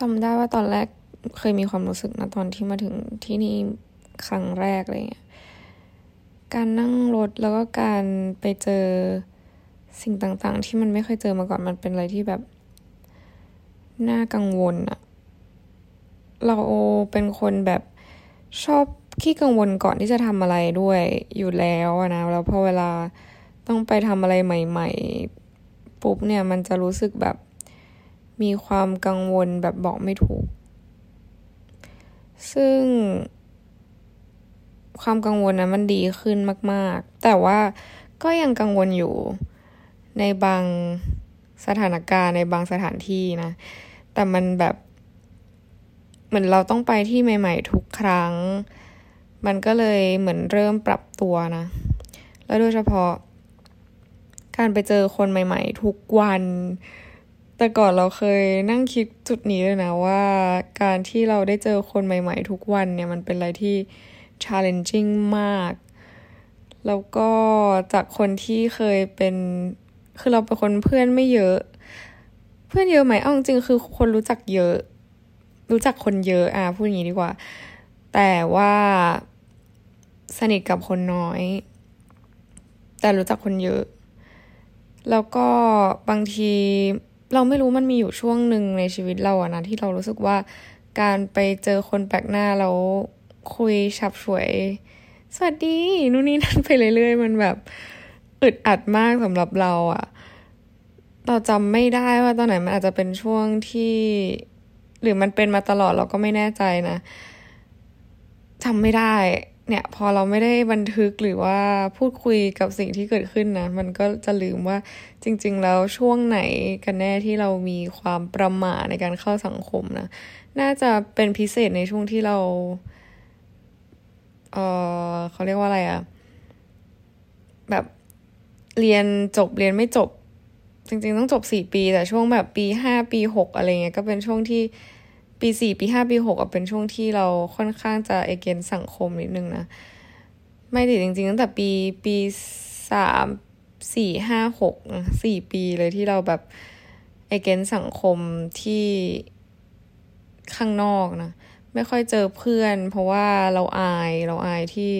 จำได้ว่าตอนแรกเคยมีความรู้สึกนะตอนที่มาถึงที่นี่ครั้งแรกอะไรเงี้ย การนั่งรถแล้วก็การไปเจอสิ่งต่างๆ ที่มันไม่เคยเจอมาก่อนมันเป็นอะไรที่แบบ น่ากังวลอะเราเป็นคนแบบชอบขี้กังวลก่อนที่จะทำอะไรด้วยอยู่แล้วนะแล้วพอเวลาต้องไปทำอะไรใหม่ ๆ ปุ๊บเนี่ยมันจะรู้สึกแบบ มีความกังวลแบบบอกไม่ถูก ซึ่ง ความกังวลนะมันดีขึ้นมาก ๆ แต่ว่าก็ยังกังวลอยู่ในบางสถานการณ์ในบางสถานที่นะ แต่มันแบบเหมือนเราต้องไปที่ใหม่ ๆ ทุกครั้ง มันก็เลยเหมือนเริ่มปรับตัวนะ แล้วโดยเฉพาะ การไปเจอคนใหม่ ๆ ทุกวัน แต่ก่อนเราเคยนั่งคิดจุดนี้เลยนะว่าการที่เราได้เจอคนใหม่ ๆ ทุกวันเนี่ยมันเป็นอะไรที่ challenging มาก แล้วก็จากคนที่เคยเป็นคือเราเป็นคนเพื่อนไม่เยอะ เพื่อนเยอะไหมเอาจริงคือคนรู้จักเยอะ รู้จักคนเยอะอะพูดอย่างนี้ดีกว่า แต่ว่าสนิทกับคนน้อย แต่รู้จักคนเยอะ แล้วก็บางที เราไม่รู้มันมีอยู่ช่วงหนึ่งในชีวิตเราอะนะที่เรารู้สึกว่าการไปเจอคนแปลกหน้าแล้วคุยฉับฉวย สวัสดีนู่นนี่นั่นไปเรื่อยๆ มันแบบอึดอัดมากสำหรับเราอะเราจำไม่ได้ว่าตอนไหนมันอาจจะเป็นช่วงที่ หรือมันเป็นมาตลอดเราก็ไม่แน่ใจนะจำไม่ได้ เนี่ยพอเราไม่ได้บันทึกหรือว่าพูดคุยกับสิ่งที่เกิดขึ้นนะ มันก็จะลืมว่าจริง ๆ แล้วช่วงไหนกันแน่ที่เรามีความประมาทในการเข้าสังคมนะ น่าจะเป็นพิเศษในช่วงที่เรา เออเขาเรียกว่าอะไรอะแบบเรียนจบเรียนไม่จบ จริง ๆ ต้องจบสี่ปี แต่ช่วงแบบปีห้าปีหกอะไรเงี้ยก็เป็นช่วงที่ ปีสี่ปีห้าปีหกเป็นช่วงที่เราค่อนข้างจะเอเกนสังคมนิดนึงนะ ไม่ติดจริงๆ ตั้งแต่ปีปีสามสี่ห้าหกสี่ปีเลยที่เราแบบเอเกนสังคมที่ข้างนอกนะ ไม่ค่อยเจอเพื่อน เพราะว่าเราอายเราอายที่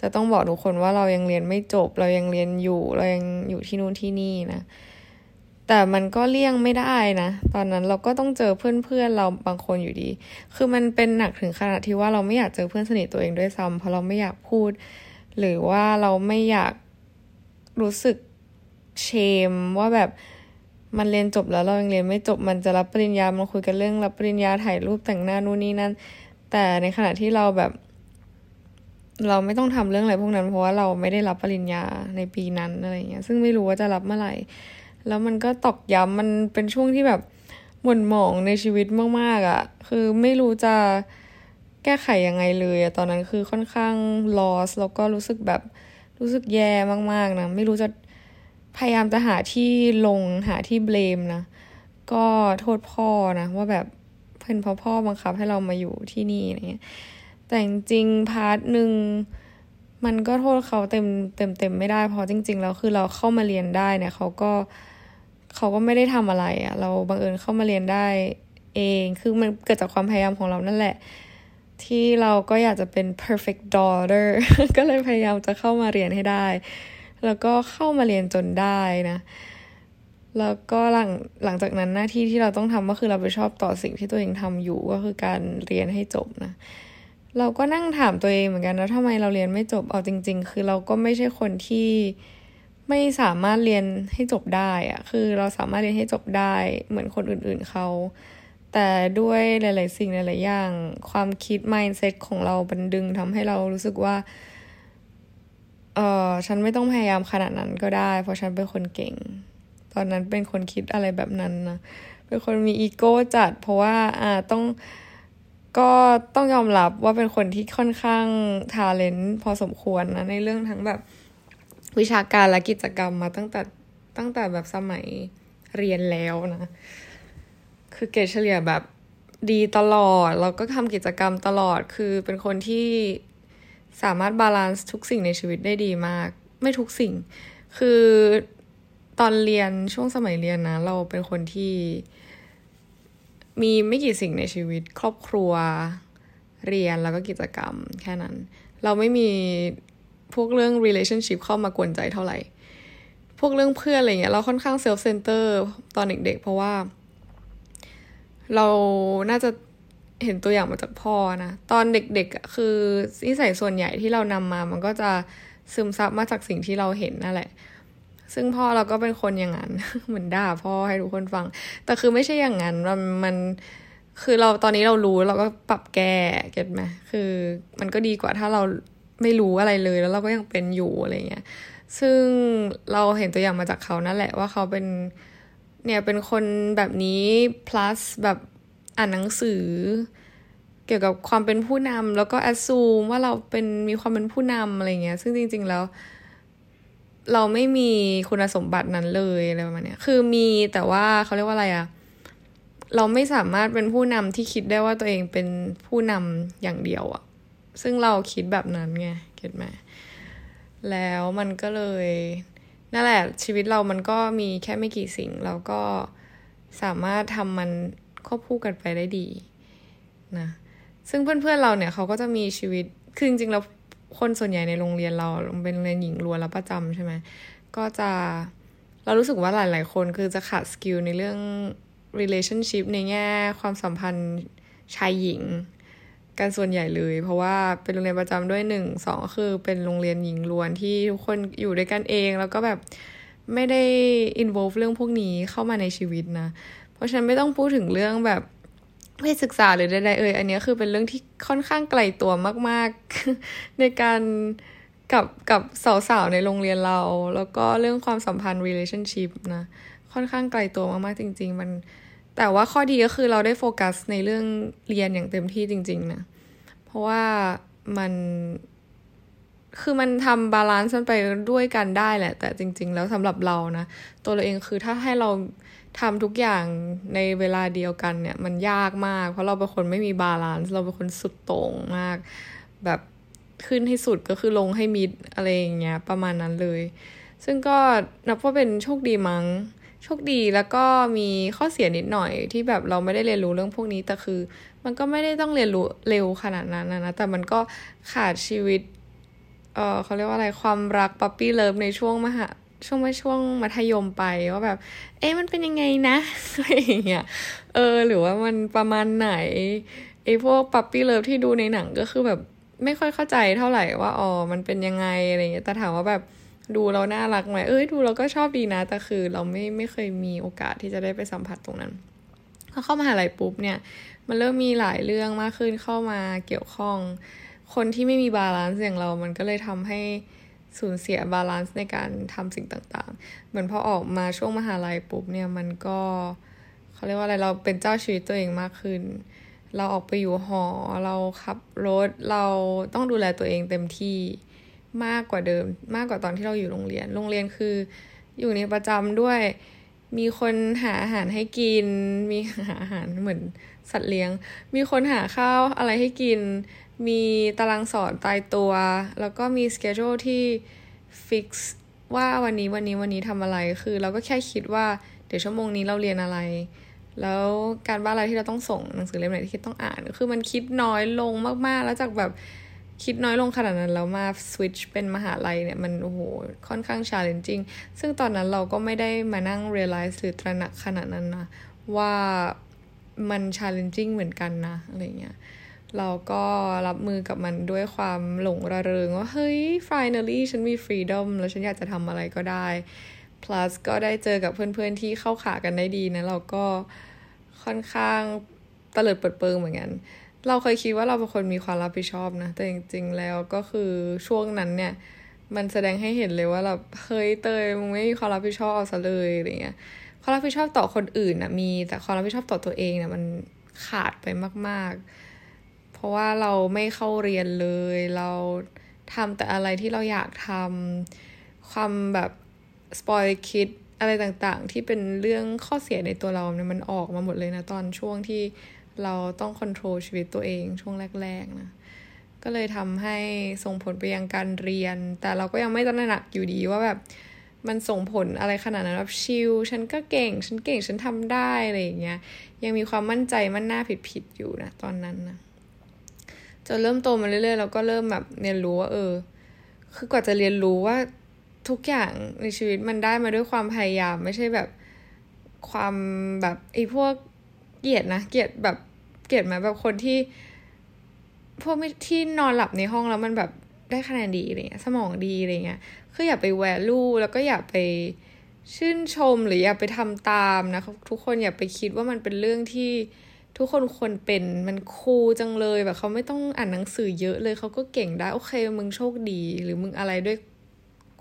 จะต้องบอกทุกคนว่าเรายังเรียนไม่จบ เรายังเรียนอยู่ เรายังอยู่ที่นู่นที่นี่นะ แต่มันก็เลี่ยงไม่ได้นะ ตอนนั้นเราก็ต้องเจอเพื่อนๆเราบางคนอยู่ดี คือมันเป็นหนักถึงขนาดที่ว่าเราไม่อยากเจอเพื่อนสนิทตัวเองด้วยซ้ำเพราะเราไม่อยากพูด หรือว่าเราไม่อยากรู้สึกเชมว่าแบบมันเรียนจบแล้วเรายังเรียนไม่จบมันจะรับปริญญามันคุยกันเรื่องรับปริญญาถ่ายรูปแต่งหน้านู่นนี่นั่น แต่ในขณะที่เราแบบ เราไม่ต้องทำเรื่องอะไรพวกนั้น เพราะว่าเราไม่ได้รับปริญญาในปีนั้นอะไรเงี้ยซึ่งไม่รู้ว่าจะรับเมื่อไหร่ แล้วมันก็ตอกย้ำมันเป็นช่วงที่แบบหม่นหมองในชีวิตมากๆอะ่ะ คือไม่รู้จะแก้ไขยังไงเลยอะตอนนั้นคือค่อนข้างลอสแล้วก็รู้สึกแบบรู้สึกแย่มากๆนะ ไม่รู้จะพยายามจะหาที่ลงหาที่เบลมนะ ก็โทษพ่อนะ ว่าแบบเพื่อนพ่อพ่อบังคับให้เรามาอยู่ที่นี่อะไรเงี้ย แต่จริงพาร์ทหนึ่งมันก็โทษเขาเต็มเต็มเต็มไม่ได้เพราะจริง ๆ แล้วคือเราเข้ามาเรียนได้เนี่ยเขาก็ เขาก็ไม่ได้ทำอะไรอะ่ะ เราบังเอิญเข้ามาเรียนได้เอง คือมันเกิดจากความพยายามของเรานั่นแหละ ที่เราก็อยากจะเป็น perfect daughter ก็เลยพยายามจะเข้ามาเรียนให้ได้ แล้วก็เข้ามาเรียนจนได้นะ แล้วก็หลังหลังจากนั้นหน้าที่ที่เราต้องทำก็คือเราไปชอบต่อสิ่งที่ตัวเองทำอยู่ก็คือการเรียนให้จบนะเราก็นั่งถามตัวเองเหมือนกันนะทำไมเราเรียนไม่จบเอาจริง ๆ คือเราก็ไม่ใช่คนที่ ไม่สามารถเรียนให้จบได้อะคือเราสามารถเรียนให้จบได้เหมือนคนอื่นๆเขาแต่ด้วยหลาย ๆ สิ่งหลาย ๆ อย่าง ความคิด mindset ของเราบันดึงทำให้เรารู้สึกว่า เออฉันไม่ต้องพยายามขนาดนั้นก็ได้ เพราะฉันเป็นคนเก่ง ตอนนั้นเป็นคนคิดอะไรแบบนั้นนะเป็นคนมีอีโก้จัด เพราะว่า อ่าต้องก็ต้องยอมรับว่าเป็นคนที่ค่อนข้างทาเลนต์พอสมควรนะ ในเรื่องทั้งแบบ วิชาการและกิจกรรมมาตั้งแต่ตั้งแต่แบบสมัยเรียนแล้วนะ คือเกรดเฉลี่ยแบบดีตลอด เราก็ทำกิจกรรมตลอด คือเป็นคนที่สามารถ balance ทุกสิ่งในชีวิตได้ดีมาก ไม่ทุกสิ่ง คือตอนเรียนช่วงสมัยเรียนนะ เราเป็นคนที่ มีไม่กี่สิ่งในชีวิต ครอบครัวเรียนแล้วก็กิจกรรมแค่นั้น เราไม่มี พวกเรื่อง relationship เข้ามากวนใจเท่าไหร่ พวกเรื่องเพื่อนอะไรเงี้ยเราค่อนข้าง self center ตอนเด็กๆ เพราะว่า เราน่าจะเห็นตัวอย่างมาจากพ่อนะ ตอนเด็กๆคือนิสัยส่วนใหญ่ที่เรานำมา มันก็จะซึมซับมาจากสิ่งที่เราเห็นนั่นแหละ ซึ่งพ่อเราก็เป็นคนอย่างนั้น เหมือนด่าพ่อให้ทุกคนฟัง แต่คือไม่ใช่อย่างนั้น มันมันคือเราตอนนี้เรารู้เราก็ปรับแก้เก็ตไหมคือมันก็ดีกว่าถ้าเรา ไม่รู้อะไรเลยแล้วเราก็ยังเป็นอยู่อะไรเงี้ยซึ่งเราเห็นตัวอย่างมาจากเขานั่นแหละว่าเขาเป็นเนี่ยเป็นคนแบบนี้ plus แบบอ่านหนังสือ เกี่ยวกับความเป็นผู้นำแล้วก็แอดซูมว่าเราเป็นมีความเป็นผู้นำอะไรเงี้ย ซึ่งจริง ๆแล้ว เราไม่มีคุณสมบัตินั้นเลยอะไรประมาณเนี้ยคือมีแต่ว่าเขาเรียกว่าอะไรอะเราไม่สามารถเป็นผู้นำที่คิดได้ว่าตัวเองเป็นผู้นำอย่างเดียวอะ ซึ่งเราคิดแบบนั้นไงเก็ตไหมแล้วมันก็เลยนั่นแหละชีวิตเรามันก็มีแค่ไม่กี่สิ่ง เราก็สามารถทำมันควบคู่กันไปได้ดีนะซึ่งเพื่อนๆเราเนี่ยเขาก็จะมีชีวิตคือจริงๆแล้วคนส่วนใหญ่ในโรงเรียนเราเป็นโรงเรียนหญิงล้วนแล้วประจำใช่ไหมก็จะเรารู้สึกว่าหลาย ๆ คนคือจะขาด skill ในเรื่อง relationship ในแง่ความสัมพันธ์ชายหญิง กันส่วนใหญ่เลย เพราะว่าเป็นโรงเรียนประจำด้วยหนึ่งสองก็คือเป็นโรงเรียนหญิงล้วนที่ทุกคนอยู่ด้วยกันเอง แล้วก็แบบไม่ได้ involve เรื่องพวกนี้เข้ามาในชีวิตนะ เพราะฉันไม่ต้องพูดถึงเรื่องแบบเพศศึกษาหรือใดๆเอ่ยอันนี้คือเป็นเรื่องที่ค่อนข้างไกลตัวมาก ๆ ในการกับกับสาวๆในโรงเรียนเรา แล้วก็เรื่องความสัมพันธ์ relationship นะ ค่อนข้างไกลตัวมากๆจริง ๆ มัน แต่ว่าข้อดีก็คือเราได้โฟกัสในเรื่องเรียนอย่างเต็มที่จริง ๆ นะ เพราะว่ามันคือมันทำ balance มันไปด้วยกันได้แหละ แต่จริง ๆ แล้วสำหรับเรานะ ตัวเราเองคือถ้าให้เราทำทุกอย่างในเวลาเดียวกันเนี่ย มันยากมาก เพราะเราเป็นคนไม่มี balance เราเป็นคนสุดโต่งมาก แบบขึ้นให้สุดก็คือลงให้มิดอะไรอย่างเงี้ยประมาณนั้นเลย ซึ่งก็นับว่าเป็นโชคดีมั้ง โชคดีแล้วก็มีข้อเสียนิดหน่อยที่แบบเราไม่ได้เรียนรู้เรื่องพวกนี้แต่คือ มันก็ไม่ได้ต้องเรียนรู้เร็วขนาดนั้นนะแต่มันก็ขาดชีวิตเออเขาเรียกว่าอะไรความรัก puppy love ในช่วงมหาช่วงไม่ช่วงมัธยมไปว่าแบบ เอ๊ะมันเป็นยังไงนะอะไรอย่างเงี้ยเออ หรือว่ามันประมาณไหนไอ้พวก puppy love ที่ดูในหนังก็คือแบบไม่ค่อยเข้าใจเท่าไหร่ว่าอ๋อมันเป็นยังไงอะไรเงี้ยแต่ถามว่าแบบ ดูเราน่ารักไหมเอ้ยดูเราก็ชอบดีนะ แต่คือเราไม่ไม่เคยมีโอกาสที่จะได้ไปสัมผัสตรงนั้นพอเข้ามาหาลัยปุ๊บเนี่ย มันเริ่มมีหลายเรื่องมากขึ้นเข้ามาเกี่ยวข้อง คนที่ไม่มี balance อย่างเรา มันก็เลยทำให้สูญเสีย balance ในการทำสิ่งต่างๆ เหมือนพอออกมาช่วงมหาลัยปุ๊บเนี่ยมันก็เขาเรียกว่าอะไรเราเป็นเจ้าชีวิตตัวเองมากขึ้น เราออกไปอยู่หอ เราขับรถ เราต้องดูแลตัวเองเต็มที่ มากกว่าเดิม มากกว่าตอนที่เราอยู่โรงเรียน โรงเรียนคืออยู่ในประจำด้วย มีคนหาอาหารให้กิน มีหาอาหารเหมือนสัตว์เลี้ยง มีคนหาข้าวอะไรให้กิน มีตารางสอนตายตัว แล้วก็มีสเกจ u ที่ฟิกซ์ว่าวันนี้วันนี้วันนี้ทำอะไร คือเราก็แค่คิดว่าเดี๋ยวชั่วโมงนี้เราเรียนอะไร แล้วการบ้านอะไรที่เราต้องส่งหนังสือเล่มไหนที่ต้องอ่าน คือมันคิดน้อยลงมากๆ แล้วจากแบบ คิดน้อยลงขนาดนั้นแล้วมาสวิตช์เป็นมหาลัยเนี่ยมันโอ้โหค่อนข้าง challenging ซึ่งตอนนั้นเราก็ไม่ได้มานั่ง realize หรือตระหนักขนาดนั้นนะ ว่ามัน challenging เหมือนกันนะ อะไรเงี้ยเราก็รับมือกับมันด้วยความหลงระเริงว่า เฮ้ย finally ฉันมี freedom แล้วฉันอยากจะทำอะไรก็ได้ plus ก็ได้เจอกับเพื่อนๆที่เข้าขากันได้ดีนะ เราก็ค่อนข้างตะเลิดเปิดเปิงเหมือนกัน เราเคยคิดว่าเราเป็นคนมีความรับผิดชอบนะ แต่จริงๆแล้วก็คือช่วงนั้นเนี่ย มันแสดงให้เห็นเลยว่าเราเฮ้ยเตยมึงไม่มีความรับผิดชอบซะเลยอะไรเงี้ยความรับผิดชอบต่อคนอื่นนะมีแต่ความรับผิดชอบต่อตัวเองเนี่ยมันขาดไปมาก ๆ เพราะว่าเราไม่เข้าเรียนเลย เราทำแต่อะไรที่เราอยากทำความแบบสปอยคิดอะไรต่างๆ ที่เป็นเรื่องข้อเสียในตัวเราเนี่ยมันออกมาหมดเลยนะตอนช่วงที่ เราต้องควบคุมชีวิตตัวเองช่วงแรกๆนะก็เลยทำให้ส่งผลไปยังการเรียน แต่เราก็ยังไม่ตระหนักอยู่ดีว่าแบบมันส่งผลอะไรขนาดนั้นแบบชิลฉันก็เก่ง ฉันเก่งฉันทำได้อะไรอย่างเงี้ยยังมีความมั่นใจมั่นหน้าผิดผิดอยู่นะตอนนั้นนะจนเริ่มโตมาเรื่อยๆเราก็เริ่มแบบเรียนรู้ว่าเออ คือกว่าจะเรียนรู้ว่าทุกอย่างในชีวิตมันได้มาด้วยความพยายามไม่ใช่แบบความแบบไอ้พวกเกียดนะเกียดแบบ เกลียดมแบบคนที่ พวกที่นอนหลับในห้องแล้วมันแบบได้คะแนนดีอะไรเงี้ย สมองดีอะไรเงี้ยคืออย่าไปแวลูแล้วก็อย่าไปชื่นชมหรืออย่าไปทำตามนะครับทุกคนอย่าไปคิดว่ามันเป็นเรื่องที่ทุกคนควรเป็นมันคูลจังเลยแบบเขาไม่ต้องอ่านหนังสือเยอะเลยเขาก็เก่งได้ โอเค มึงโชคดี หรือมึงอะไรด้วย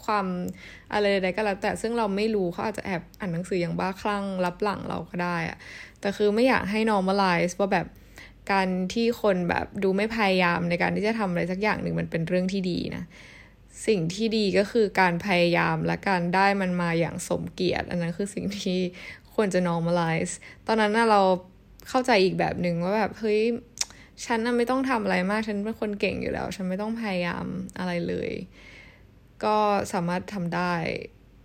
ความอะไรใดๆก็แล้วแต่ซึ่งเราไม่รู้เขาอาจจะแอบอ่านหนังสืออย่างบ้าคลั่งรับหลังเราก็ได้อะแต่คือไม่อยากให้ normalize ว่าแบบการที่คนแบบดูไม่พยายามในการที่จะทำอะไรสักอย่างหนึ่งมันเป็นเรื่องที่ดีนะสิ่งที่ดีก็คือการพยายามและการได้มันมาอย่างสมเกียรติ อันนั้นคือสิ่งที่ควรจะ normalize ตอนนั้นนะเราเข้าใจอีกแบบหนึ่งว่าแบบเฮ้ยฉันไม่ต้องทำอะไรมากฉันเป็นคนเก่งอยู่แล้ว ฉันไม่ต้องพยายามอะไรเลย ก็สามารถทำได้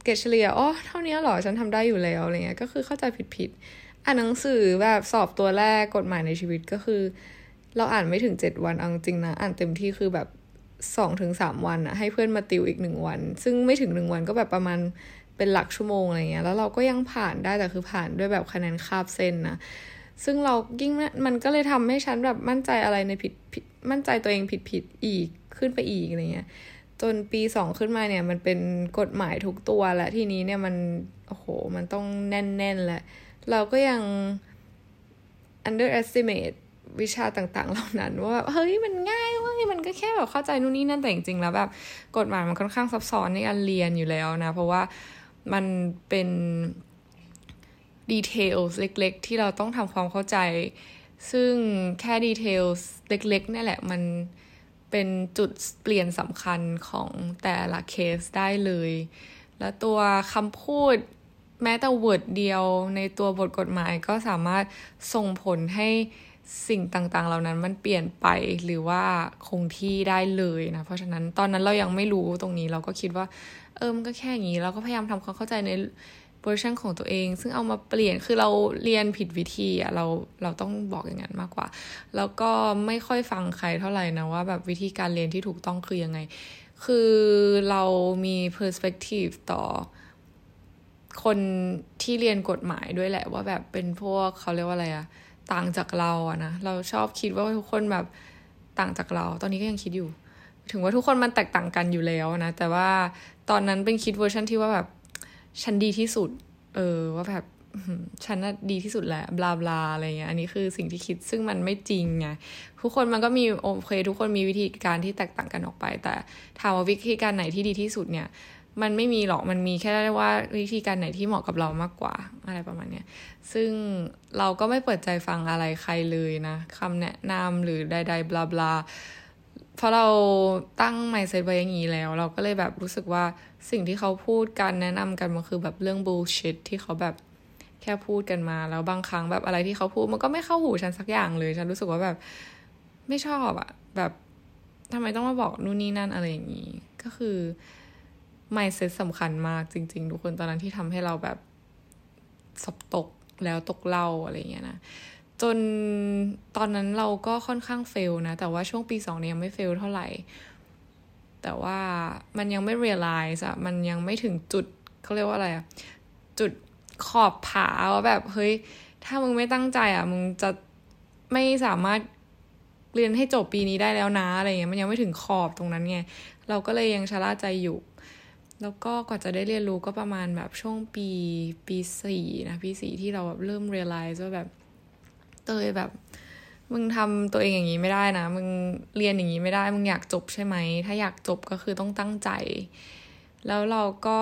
เกรดเฉลี่ยอ๋อเท่านี้หรอฉันทำได้อยู่แล้วอะไรเงี้ยก็คือเข้าใจผิดๆอ่านหนังสือแบบสอบตัวแรกกฎหมายในชีวิตก็คือ เราอ่านไม่ถึงเจ็ดวันเอาจริงนะอ่านเต็มที่คือแบบสองถึงสามวันอะให้เพื่อนมาติวอีกหนึ่งวัน ซึ่งไม่ถึงหนึ่งวันก็แบบประมาณเป็นหลักชั่วโมงอะไรเงี้ยแล้วเราก็ยังผ่านได้แต่คือผ่านด้วยแบบคะแนนคาบเส้นนะซึ่งเรายิ่งมันก็เลยทำให้ฉันแบบมั่นใจอะไรในผิดผิดมั่นใจตัวเองผิดผิดอีกขึ้นไปอีกอะไรเงี้ย จนปีสองขึ้นมาเนี่ย มันเป็นกฎหมายทุกตัวและทีนี้เนี่ยมันโอ้โห มันต้องแน่นๆแหละเราก็ยัง underestimate วิชาต่างๆ เหล่านั้น ว่าเฮ้ยมันง่ายเว้ยมันก็แค่แบบเข้าใจนู่นนี่นั่นแต่จริงๆแล้วแบบกฎหมายมันค่อนข้างซับซ้อนในการเรียนอยู่แล้วนะ เพราะว่ามันเป็น detail เล็ก ๆ ที่เราต้องทำความเข้าใจ ซึ่งแค่ detail เล็กๆนี่แหละมัน เป็นจุดเปลี่ยนสำคัญของแต่ละเคสได้เลย แล้วตัวคำพูดแม้แต่ word เดียวในตัวบทกฎหมายก็สามารถส่งผลให้สิ่งต่างๆ เหล่านั้นมันเปลี่ยนไปหรือว่าคงที่ได้เลยนะ เพราะฉะนั้นตอนนั้นเรายังไม่รู้ตรงนี้เราก็คิดว่า เออมันก็แค่อย่างนี้เราก็พยายามทำความเข้าใจใน เวอร์ชันของตัวเอง ซึ่งเอามาเปลี่ยนคือเราเรียนผิดวิธีอะเราเราต้องบอกอย่างนั้นมากกว่า แล้วก็ไม่ค่อยฟังใครเท่าไหร่นะว่าแบบวิธีการเรียนที่ถูกต้องคือยังไง คือเรามี perspective ต่อคนที่เรียนกฎหมายด้วยแหละว่าแบบเป็นพวกเขาเรียกว่าอะไรอะต่างจากเราอะนะเราชอบคิดว่าทุกคนแบบต่างจากเรา ตอนนี้ก็ยังคิดอยู่ ถึงว่าทุกคนมันแตกต่างกันอยู่แล้วนะ แต่ว่าตอนนั้นเป็นคิดเวอร์ชันที่ว่าแบบ ฉันดีที่สุด เออ ว่าแบบฉันน่ะดีที่สุดแหละบลาบลาอะไรเงี้ยอันนี้คือสิ่งที่คิดซึ่งมันไม่จริงไงทุกคนมันก็มีโอเคทุกคนมีวิธีการที่แตกต่างกันออกไป แต่ถามว่าวิธีการไหนที่ดีที่สุดเนี่ย มันไม่มีหรอกมันมีแค่ว่าวิธีการไหนที่เหมาะกับเรามากกว่าอะไรประมาณเนี้ยซึ่งเราก็ไม่เปิดใจฟังอะไรใครเลยนะคำแนะนำหรือใดๆบลาบลาเพราะเราตั้งไมเซ็ตไว้อย่างนี้แล้ว เราก็เลยแบบรู้สึกว่า สิ่งที่เขาพูดกันแนะนำกันมันคือแบบเรื่อง bullshit ที่เขาแบบแค่พูดกันมา แล้วบางครั้งแบบอะไรที่เขาพูดมันก็ไม่เข้าหูฉันสักอย่างเลย ฉันรู้สึกว่าแบบ ไม่ชอบอะแบบทำไมต้องมาบอกนู่นนี่นั่นอะไรอย่างนี้ ก็คือ mindset สำคัญมากจริง ๆ ทุกคนตอนนั้นที่ทำให้เราแบบสอบตกแล้วตกเล่าอะไรเงี้ยนะจนตอนนั้นเราก็ค่อนข้างเฟลนะ แต่ว่าช่วงปีสองเนี่ยยังไม่เฟลเท่าไหร่ แต่ว่ามันยังไม่ realize อะมันยังไม่ถึงจุดเขาเรียกว่าอะไรอะจุดขอบผาว่าแบบเฮ้ย ถ้ามึงไม่ตั้งใจอะมึงจะไม่สามารถเรียนให้จบปีนี้ได้แล้วนะอะไรเงี้ยมันยังไม่ถึงขอบตรงนั้นไงเราก็เลยยังชะล่าใจอยู่ แล้วก็กว่าจะได้เรียนรู้ก็ประมาณแบบช่วงปีปีสี่นะปีสี่ที่เราแบบเริ่ม realize ว่าแบบเตยแบบ มึงทำตัวเองอย่างนี้ไม่ได้นะ มึงเรียนอย่างนี้ไม่ได้ มึงอยากจบใช่ไหม ถ้าอยากจบก็คือต้องตั้งใจ แล้วเราก็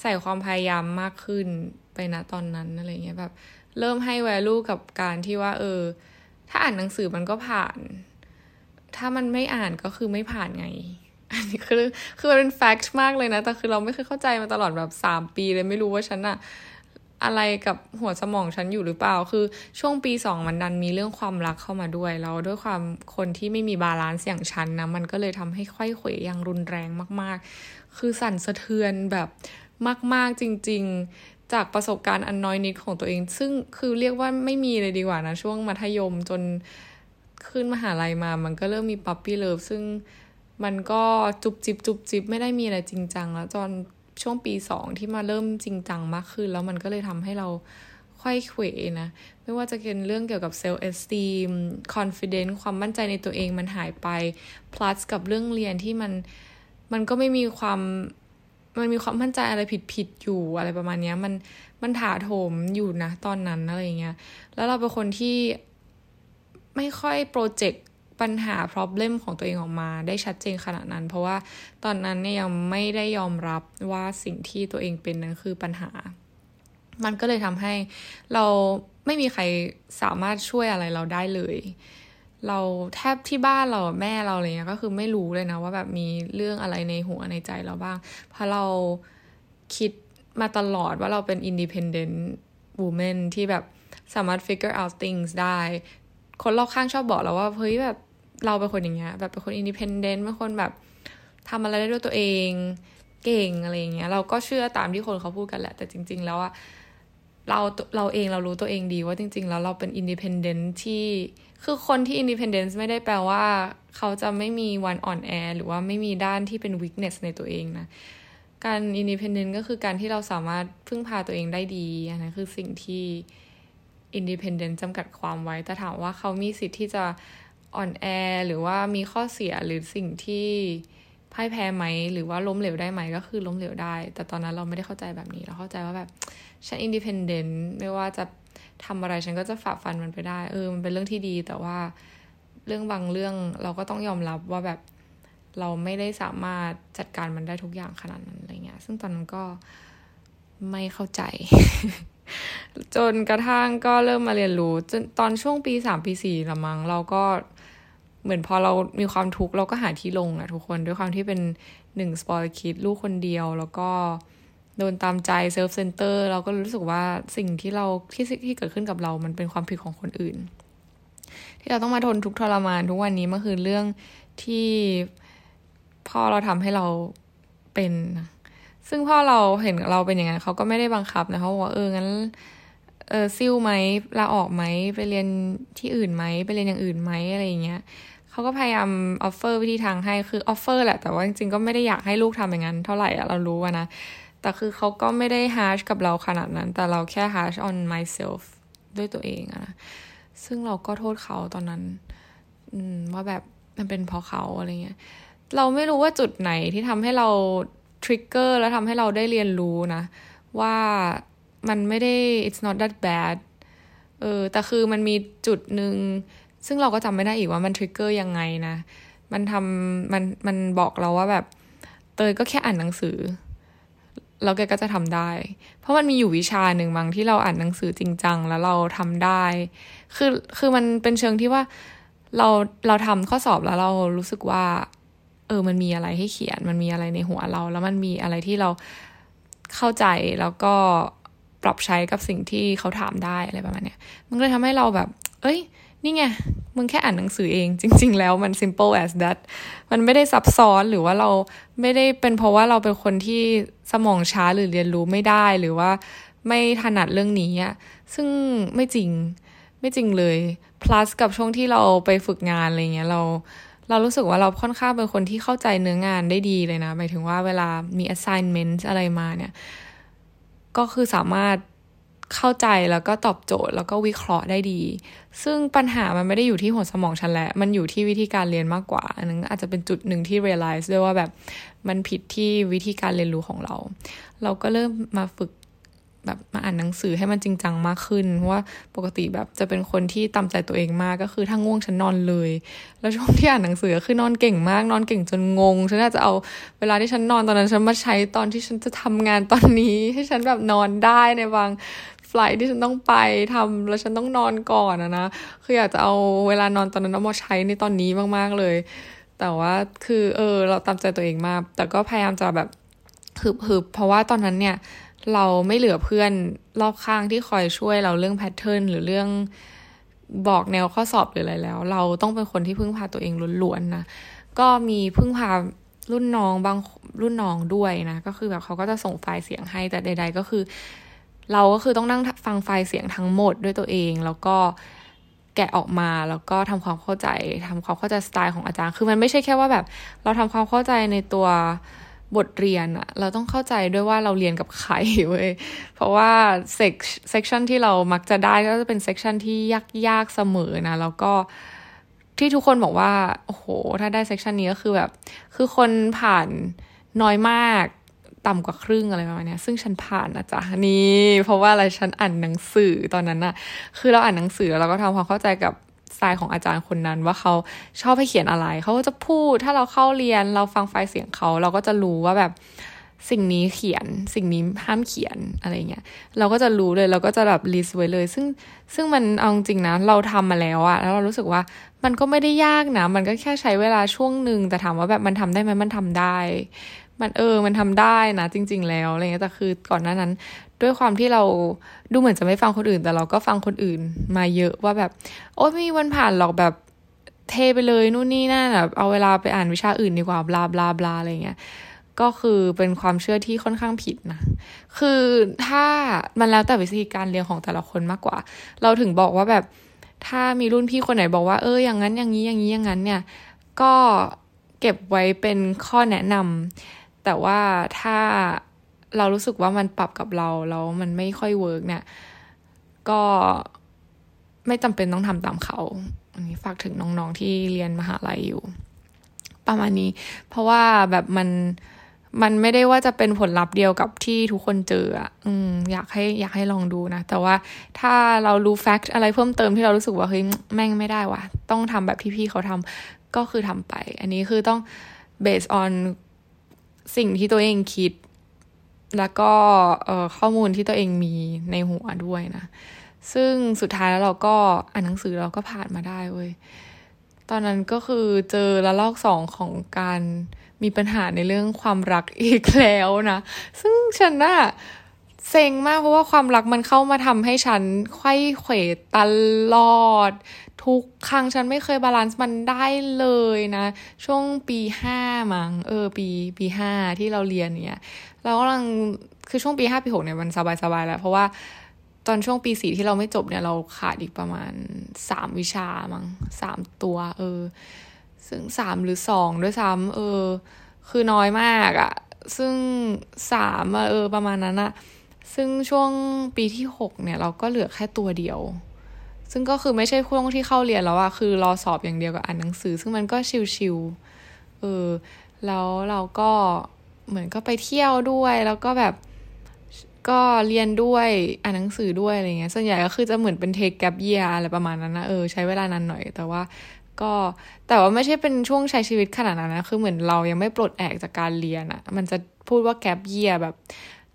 ใส่ความพยายามมากขึ้นไปนะตอนนั้นอะไรเงี้ยแบบ เริ่มให้ value กับการที่ว่า เออ ถ้าอ่านหนังสือมันก็ผ่าน ถ้ามันไม่อ่านก็คือไม่ผ่านไง อันนี้คือคือมันเป็น fact มากเลยนะ แต่คือเราไม่เคยเข้าใจมาตลอดแบบสามปีเลยไม่รู้ว่าฉันอะ อะไรกับหัวสมองฉันอยู่หรือเปล่า คือช่วงปีสองมันดันมีเรื่องความรักเข้ามาด้วยแล้วด้วยความคนที่ไม่มี balance อย่างฉันนะมันก็เลยทำให้ไขว้เขวอย่างรุนแรงมาก ๆ คือสั่นสะเทือนแบบมาก ๆจริง ๆ จากประสบการณ์อันน้อยนิดของตัวเอง ซึ่งคือเรียกว่าไม่มีเลยดีกว่านะ ช่วงมัธยมจนขึ้นมหาลัยมา มันก็เริ่มมี puppy love ซึ่งมันก็จุบจิบจุบจิบไม่ได้มีอะไรจริงจังแล้วจน ช่วงปีสองที่มาเริ่มจริงจังมากขึ้น แล้วมันก็เลยทำให้เราไขว้เขวนะ ไม่ว่าจะเป็นเรื่องเกี่ยวกับ self-esteem confidence ความมั่นใจในตัวเองมันหายไป plus กับเรื่องเรียนที่มันมันก็ไม่มีความมันมีความมั่นใจอะไรผิดผิดอยู่อะไรประมาณนี้มันมันถาโถมอยู่นะตอนนั้นอะไรเงี้ยแล้วเราเป็นคนที่ไม่ค่อยโปรเจกต์ ปัญหา problem ของตัวเองออกมาได้ชัดเจนขนาดนั้น เพราะว่าตอนนั้นเนี่ยยังไม่ได้ยอมรับว่าสิ่งที่ตัวเองเป็นนั้นคือปัญหา มันก็เลยทำให้เราไม่มีใครสามารถช่วยอะไรเราได้เลย เราแทบที่บ้านเราแม่เราอะไรเงี้ยก็คือไม่รู้เลยนะว่าแบบมีเรื่องอะไรในหัวในใจเราบ้าง เพราะเราคิดมาตลอดว่าเราเป็น independent woman ที่แบบสามารถ figure out things ได้ คนรอบข้างชอบบอกเราว่า เฮ้ยแบบ เราเป็นคนอย่างเงี้ยแบบเป็นคน independent เป็นคนแบบทำอะไรได้ด้วยตัวเองเก่งอะไรเงี้ย เราก็เชื่อตามที่คนเขาพูดกันแหละ แต่จริง ๆ แล้วอะเราเราเองเรารู้ตัวเองดีว่าจริง ๆ แล้วเราเป็น independent ที่คือคนที่ independent ไม่ได้แปลว่าเขาจะไม่มีวันอ่อนแอหรือว่าไม่มีด้านที่เป็น weakness ในตัวเองนะการ independent ก็คือการที่เราสามารถพึ่งพาตัวเองได้ดีอันนั้นคือสิ่งที่ independent จำกัดความไว้แต่ถามว่าเขามีสิทธิ์ที่จะ อ่อนแอหรือว่ามีข้อเสียหรือสิ่งที่พ่ายแพ้ไหมหรือว่าล้มเหลวได้ไหมก็คือล้มเหลวได้ แต่ตอนนั้นเราไม่ได้เข้าใจแบบนี้เราเข้าใจว่าแบบฉันอินดิเพนเดนต์ไม่ว่าจะทำอะไรฉันก็จะฝ่าฟันมันไปได้ เออมันเป็นเรื่องที่ดี แต่ว่าเรื่องบางเรื่องเราก็ต้องยอมรับว่าแบบเราไม่ได้สามารถจัดการมันได้ทุกอย่างขนาดนั้นอะไรเงี้ย ซึ่งตอนนั้นก็ไม่เข้าใจ จนกระทั่งก็เริ่มมาเรียนรู้จนตอนช่วงปีสามปีสี่ละมั้งเราก็ เหมือนพอเรามีความทุกข์เราก็หาที่ลงอะทุกคนด้วยความที่เป็นหนึ่ง spoiled kid ลูกคนเดียว แล้วก็โดนตามใจ self-center เราก็รู้สึกว่าสิ่งที่เราที่ที่เกิดขึ้นกับเรามันเป็นความผิดของคนอื่น ที่เราต้องมาทนทุกข์ทรมานทุกวันนี้มันคือเรื่องที่พ่อเราทำให้เราเป็น ซึ่งพ่อเราเห็นเราเป็นอย่างนั้นเขาก็ไม่ได้บังคับนะเขาบอกว่าเอองั้น เออซิ่วไหมลาออกไหมไปเรียนที่อื่นไหมไปเรียนอย่างอื่นไหมอะไรอย่างเงี้ยเขาก็พยายาม offer วิธีทางให้คือ offer แหละแต่ว่าจริงๆก็ไม่ได้อยากให้ลูกทำอย่างนั้นเท่าไหร่อะเรารู้นะ แต่คือเขาก็ไม่ได้ harsh กับเราขนาดนั้น แต่เราแค่ฮาร์ช on myself ด้วยตัวเองอะนะซึ่งเราก็โทษเขาตอนนั้นว่าแบบมันเป็นเพราะเขาอะไรเงี้ยเราไม่รู้ว่าจุดไหนที่ทำให้เรา trigger แล้วทำให้เราได้เรียนรู้นะ ว่า มันไม่ได้ it's not that bad เออแต่คือมันมีจุดหนึ่ง ซึ่งเราก็จำไม่ได้อีกว่ามันทริกเกอร์ยังไงนะ มันทำมันมันบอกเราว่าแบบ เตยก็แค่อ่านหนังสือ แล้วแกก็จะทำได้ เพราะมันมีอยู่วิชาหนึ่งบางที่เราอ่านหนังสือจริงจังแล้วเราทำได้ คือคือมันเป็นเชิงที่ว่าเราเราทำข้อสอบแล้วเรารู้สึกว่า เออมันมีอะไรให้เขียน มันมีอะไรในหัวเรา แล้วมันมีอะไรที่เราเข้าใจแล้วก็ ปรับใช้กับสิ่งที่เขาถามได้อะไรประมาณเนี้ย มันก็เลยทำให้เราแบบ เอ้ย นี่ไง มึงแค่อ่านหนังสือเอง จริง ๆ แล้วมัน simple as that มันไม่ได้ซับซ้อนหรือว่าเราไม่ได้เป็นเพราะว่าเราเป็นคนที่สมองช้าหรือเรียนรู้ไม่ได้หรือว่าไม่ถนัดเรื่องนี้อะซึ่งไม่จริง ไม่จริงเลย plus กับช่วงที่เราไปฝึกงานอะไรเงี้ยเราเรารู้สึกว่าเราค่อนข้างเป็นคนที่เข้าใจเนื้องานได้ดีเลยนะ หมายถึงว่าเวลามี assignment อะไรมาเนี่ย ก็คือสามารถเข้าใจแล้วก็ตอบโจทย์แล้วก็วิเคราะห์ได้ดี ซึ่งปัญหามันไม่ได้อยู่ที่หัวสมองฉันแหละ มันอยู่ที่วิธีการเรียนมากกว่า อันนั้นอาจจะเป็นจุดหนึ่งที่ realize ด้วยว่าแบบมันผิดที่วิธีการเรียนรู้ของเรา เราก็เริ่มมาฝึก แบบมาอ่านหนังสือให้มันจริงจังมากขึ้นเพราะว่าปกติแบบจะเป็นคนที่ตามใจตัวเองมากก็คือถ้าง่วงฉันนอนเลย แล้วช่วงที่อ่านหนังสือคือนอนเก่งมากนอนเก่งจนงงฉันอาจจะเอาเวลาที่ฉันนอนตอนนั้นฉันมาใช้ตอนที่ฉันจะทำงานตอนนี้ ให้ฉันแบบนอนได้ในบางไฟล์ที่ฉันต้องไปทำแล้วฉันต้องนอนก่อนนะนะคืออยากจะเอาเวลานอนตอนนั้นมาใช้ในตอนนี้มากๆเลย แต่ว่าคือเออเราตามใจตัวเองมาก แต่ก็พยายามจะแบบฮึบๆเพราะว่าตอนนั้นเนี่ย เราไม่เหลือเพื่อนรอบข้างที่คอยช่วยเราเรื่องแพทเทิร์นหรือเรื่องบอกแนวข้อสอบหรืออะไรแล้ว เราต้องเป็นคนที่พึ่งพาตัวเองล้วนๆนะก็มีพึ่งพารุ่นน้องบางรุ่นน้องด้วยนะ ก็คือแบบเขาก็จะส่งไฟล์เสียงให้แต่ใด ๆ ก็คือ เราก็คือต้องนั่งฟังไฟล์เสียงทั้งหมดด้วยตัวเอง แล้วก็แกะออกมาแล้วก็ทำความเข้าใจทำความเข้าใจสไตล์ของอาจารย์ คือมันไม่ใช่แค่ว่าแบบ เราทำความเข้าใจในตัว บทเรียนอะเราต้องเข้าใจด้วยว่าเราเรียนกับใครเว้ย เพราะว่า sec section ที่เรามักจะได้ก็จะเป็น section ที่ยากยากเสมอนะ แล้วก็ที่ทุกคนบอกว่า โอ้โห ถ้าได้ section นี้ก็คือแบบ คือคนผ่านน้อยมากต่ำกว่าครึ่งอะไรประมาณนี้ซึ่งฉันผ่านนะจ๊ะนี่ เพราะว่าอะไรฉันอ่านหนังสือตอนนั้นอะคือเราอ่านหนังสือแล้วเราก็ทำความเข้าใจกับ สไตล์ของอาจารย์คนนั้นว่าเขาชอบให้เขียนอะไร เขาก็จะพูดถ้าเราเข้าเรียนเราฟังไฟล์เสียงเขาเราก็จะรู้ว่าแบบสิ่งนี้เขียนสิ่งนี้ห้ามเขียนอะไรเงี้ยเราก็จะรู้เลยเราก็จะแบบ list ไว้เลย ซึ่งซึ่งมันเอาจริงนะเราทำมาแล้วอะแล้วเรารู้สึกว่ามันก็ไม่ได้ยากนะ มันก็แค่ใช้เวลาช่วงหนึ่งแต่ถามว่าแบบมันทำได้ไหมมันทำได้ มันเออมันทำได้นะจริง ๆ แล้วอะไรเงี้ยแต่คือก่อนหน้านั้น ด้วยความที่เราดูเหมือนจะไม่ฟังคนอื่น แต่เราก็ฟังคนอื่นมาเยอะว่าแบบ โอ้ยไม่มีวันผ่านหรอกแบบเทไปเลยนู่นนี่นั่นแบบเอาเวลาไปอ่านวิชาอื่นดีกว่า blah blah blah อะไรเงี้ยก็คือเป็นความเชื่อที่ค่อนข้างผิดนะ คือถ้ามันแล้วแต่วิธีการเรียนของแต่ละคนมากกว่า เราถึงบอกว่าแบบถ้ามีรุ่นพี่คนไหนบอกว่าเอออย่างนั้นอย่างนี้อย่างนี้อย่างนั้นเนี่ย ก็เก็บไว้เป็นข้อแนะนำแต่ว่าถ้า เรารู้สึกว่ามันปรับกับเราแล้วมันไม่ค่อยเวิร์กเนี่ย ก็ไม่จำเป็นต้องทำตามเขา อันนี้ฝากถึงน้องๆที่เรียนมหาลัยอยู่ ประมาณนี้ เพราะว่าแบบมันมันไม่ได้ว่าจะเป็นผลลัพธ์เดียวกับที่ทุกคนเจออะอืมอยากให้อยากให้ลองดูนะ แต่ว่าถ้าเรารู้แฟกต์อะไรเพิ่มเติมที่เรารู้สึกว่าเฮ้ยแม่งไม่ได้ว่ะ ต้องทำแบบที่พี่เขาทำก็คือทำไป อันนี้คือต้อง based on สิ่งที่ตัวเองคิด แล้วก็ข้อมูลที่ตัวเองมีในหัวด้วยนะ ซึ่งสุดท้ายแล้วเราก็อ่านหนังสือเราก็ผ่านมาได้เว้ย ตอนนั้นก็คือเจอละลอกสองของการมีปัญหาในเรื่องความรักอีกแล้วนะ ซึ่งฉันน่ะเซ็งมากเพราะว่าความรักมันเข้ามาทำให้ฉันไข้เขวตลอด ทุกครั้งฉันไม่เคยบาลานซ์มันได้เลยนะ ช่วงปีห้ามั้งเออ ปีปีห้าที่เราเรียนเนี่ยเรากำลังคือช่วงปีห้าปีหกเนี่ยมันสบายๆแล้ว เพราะว่าตอนช่วงปีสี่ที่เราไม่จบเนี่ยเราขาดอีกประมาณสามวิชามั้งสามตัว เออ ซึ่งสามหรือสองด้วยซ้ำเออ คือน้อยมากอะซึ่งสามเออประมาณนั้นอะซึ่งช่วงปีที่หกเนี่ย เราก็เหลือแค่ตัวเดียว ซึ่งก็คือไม่ใช่ช่วงที่เข้าเรียนแล้วอะคือรอสอบอย่างเดียวกับอ่านหนังสือ ซึ่งมันก็ชิวๆเออแล้วเราก็เหมือนก็ไปเที่ยวด้วย แล้วก็แบบก็เรียนด้วยอ่านหนังสือด้วยอะไรเงี้ยส่วนใหญ่ก็คือจะเหมือนเป็นเทคแกปเยียอะไรประมาณนั้นนะเออใช้เวลานานหน่อยแต่ว่าก็แต่ว่าไม่ใช่เป็นช่วงใช้ชีวิตขนาดนั้นนะคือเหมือนเรายังไม่ปลดแอกจากการเรียนอะมันจะพูดว่าแกลเยียแบบ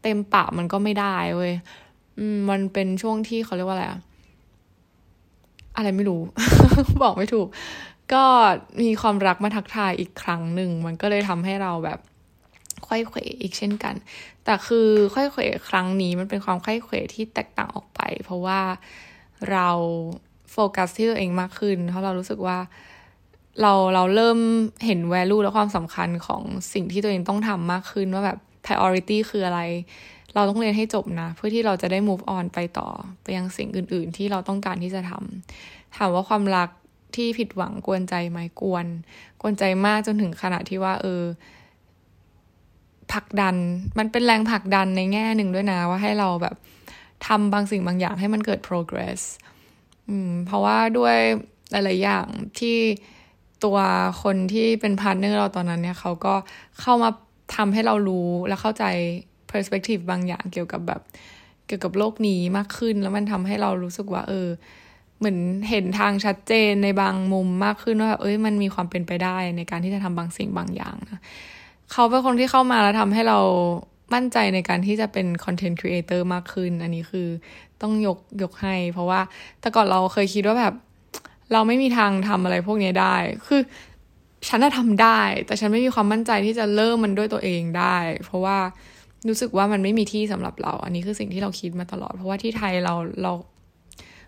เต็มปากมันก็ไม่ได้เว้ยอืมมันเป็นช่วงที่เขาเรียกว่าอะไรอะ อะไรไม่รู้ บอกไม่ถูก ก็มีความรักมาทักทายอีกครั้งหนึ่ง มันก็เลยทำให้เราแบบค่อยเขวอีกเช่นกัน แต่คือค่อยเขวครั้งนี้มันเป็นความค่อยเขวที่แตกต่างออกไป เพราะว่าเราโฟกัสที่ตัวเองมากขึ้น เพราะเรารู้สึกว่าเราเราเริ่มเห็น value และความสำคัญของสิ่งที่ตัวเองต้องทำมากขึ้นว่าแบบ priority คืออะไร เราต้องเรียนให้จบนะ เพื่อที่เราจะได้ move on ไปต่อ ไปยังสิ่งอื่น ๆ ที่เราต้องการที่จะทำถามว่าความรักที่ผิดหวังกวนใจไหมกวน กวนใจมากจนถึงขนาดที่ว่า เออผลักดัน มันเป็นแรงผลักดันในแง่หนึ่งด้วยนะว่าให้เราแบบทำบางสิ่งบางอย่างให้มันเกิด progress อืม เพราะว่าด้วยหลายๆอย่างที่ตัวคนที่เป็น partner เราตอนนั้นเนี่ยเขาก็เข้ามาทำให้เรารู้และเข้าใจ perspective บางอย่างเกี่ยวกับแบบ เกี่ยวกับโลกนี้มากขึ้น แล้วมันทำให้เรารู้สึกว่า เออ เหมือนเห็นทางชัดเจนในบางมุมมากขึ้นว่า เอ้ย มันมีความเป็นไปได้ในการที่จะทำบางสิ่งบางอย่างนะเขาเป็นคนที่เข้ามาแล้วทำให้เรามั่นใจในการที่จะเป็น content creator มากขึ้น อันนี้คือต้องยกยกให้ เพราะว่าแต่ก่อนเราเคยคิดว่าแบบ เราไม่มีทางทำอะไรพวกนี้ได้ คือฉันจะทำได้ แต่ฉันไม่มีความมั่นใจที่จะเริ่มมันด้วยตัวเองได้ เพราะว่า รู้สึกว่ามันไม่มีที่สำหรับเรา อันนี้คือสิ่งที่เราคิดมาตลอด เพราะว่าที่ไทยเราเรา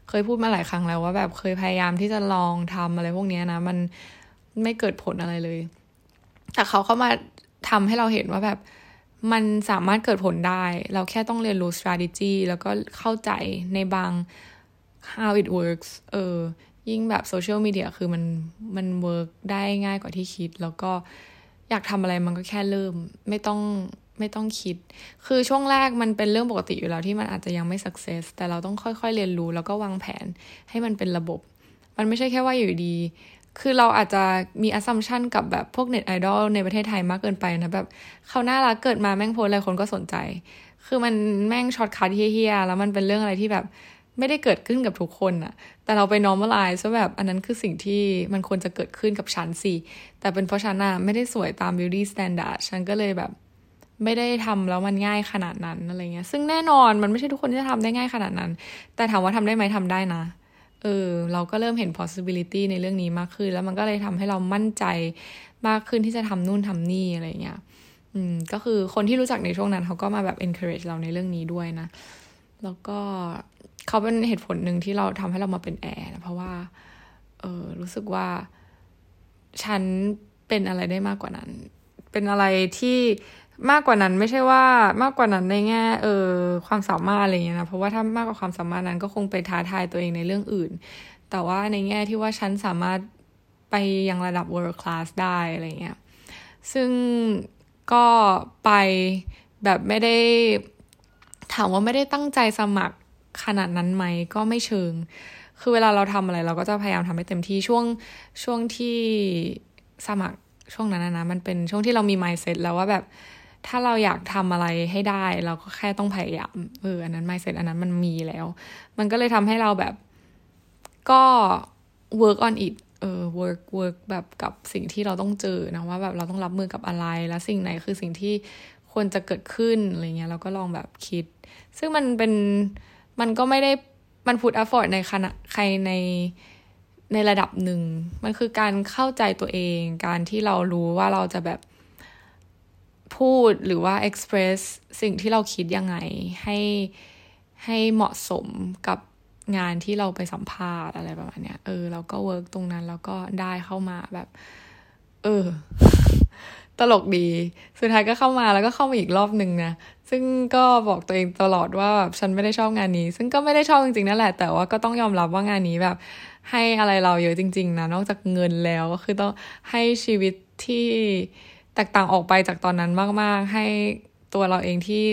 เคยพูดมาหลายครั้งแล้วว่าแบบเคยพยายามที่จะลองทำอะไรพวกนี้นะ มันไม่เกิดผลอะไรเลย แต่เขาเข้ามาทำให้เราเห็นว่าแบบมันสามารถเกิดผลได้ เราแค่ต้องเรียนรู้ strategy แล้วก็เข้าใจในบาง how it works เออ ยิ่งแบบ social media คือมันมัน work ได้ง่ายกว่าที่คิด แล้วก็อยากทำอะไรมันก็แค่เริ่ม ไม่ต้อง ไม่ต้องคิด คือช่วงแรกมันเป็นเรื่องปกติอยู่แล้วที่มันอาจจะยังไม่ success แต่เราต้องค่อยๆเรียนรู้แล้วก็วางแผนให้มันเป็นระบบ มันไม่ใช่แค่ว่าอยู่ดี คือเราอาจจะมี assumption กับแบบพวกเน็ตไอดอลในประเทศไทยมากเกินไปนะแบบเขาน่ารักเกิดมาแม่งโพสอะไรคนก็สนใจ คือมันแม่ง shortcut เหี้ยๆแล้วมันเป็นเรื่องอะไรที่แบบไม่ได้เกิดขึ้นกับทุกคนอะแต่เราไป normalize ว่าแบบอันนั้นคือสิ่งที่มันควรจะเกิดขึ้นกับฉันสิ แต่เป็นเพราะฉันอะไม่ได้สวยตาม beauty standard ฉันก็เลยแบบ ไม่ได้ทำแล้วมันง่ายขนาดนั้นอะไรเงี้ย ซึ่งแน่นอนมันไม่ใช่ทุกคนที่จะทำได้ง่ายขนาดนั้น แต่ถามว่าทำได้ไหมทำได้นะ เออ เราก็เริ่มเห็น possibility ในเรื่องนี้มากขึ้น แล้วมันก็เลยทำให้เรามั่นใจมากขึ้นที่จะทำนู่นทำนี่อะไรเงี้ย อืม ก็คือคนที่รู้จักในช่วงนั้นเขาก็มาแบบ encourage เราในเรื่องนี้ด้วยนะ แล้วก็เขาเป็นเหตุผลหนึ่งที่เราทำให้เรามาเป็นแอร์เพราะว่า เออรู้สึกว่า ฉันเป็นอะไรได้มากกว่านั้น เป็นอะไรที่ มากกว่านั้นไม่ใช่ว่ามากกว่านั้นในแง่เออความสามารถอะไรเงี้ยนะเพราะว่าถ้ามากกว่าความสามารถนั้นก็คงไปท้าทายตัวเองในเรื่องอื่น แต่ว่าในแง่ที่ว่าฉันสามารถไปยังระดับ world class ได้อะไรเงี้ยซึ่งก็ไปแบบไม่ได้ ถามว่าไม่ได้ตั้งใจสมัครขนาดนั้นไหมก็ไม่เชิง คือเวลาเราทำอะไร เราก็จะพยายามทำให้เต็มที่ช่วงช่วงที่สมัครช่วงนั้นนะมันเป็นช่วงที่เรามี mindset แล้วว่าแบบ ถ้าเราอยากทำอะไรให้ได้ เราก็แค่ต้องพยายามเอออันนั้นไม่เสร็จอันนั้นมันมีแล้ว มันก็เลยทำให้เราแบบก็ work on it เออ work work แบบกับสิ่งที่เราต้องเจอนะว่าแบบเราต้องรับมือกับอะไรแล้วสิ่งไหนคือสิ่งที่ควรจะเกิดขึ้นอะไรเงี้ยเราก็ลองแบบคิด ซึ่งมันเป็นมันก็ไม่ได้มันพูดอฟฟอร์ดในขณะใครในในระดับหนึ่ง มันคือการเข้าใจตัวเอง การที่เรารู้ว่าเราจะแบบ พูดหรือว่า express สิ่งที่เราคิดยังไงให้ให้เหมาะสมกับงานที่เราไปสัมภาษณ์อะไรประมาณเนี้ยเออเราก็เวิร์กตรงนั้นแล้วก็ได้เข้ามาแบบ เออ ตลกดี สุดท้ายก็เข้ามาแล้วก็เข้ามาอีกรอบหนึ่งนะ ซึ่งก็บอกตัวเองตลอดว่าแบบฉันไม่ได้ชอบงานนี้ ซึ่งก็ไม่ได้ชอบจริงๆนั่นแหละ แต่ว่าก็ต้องยอมรับว่างานนี้แบบ ให้อะไรเราเยอะจริง ๆนะนอกจากเงินแล้วก็คือต้องให้ชีวิตที่ แตกต่างออกไปจากตอนนั้นมาก ๆ ให้ตัวเราเองที่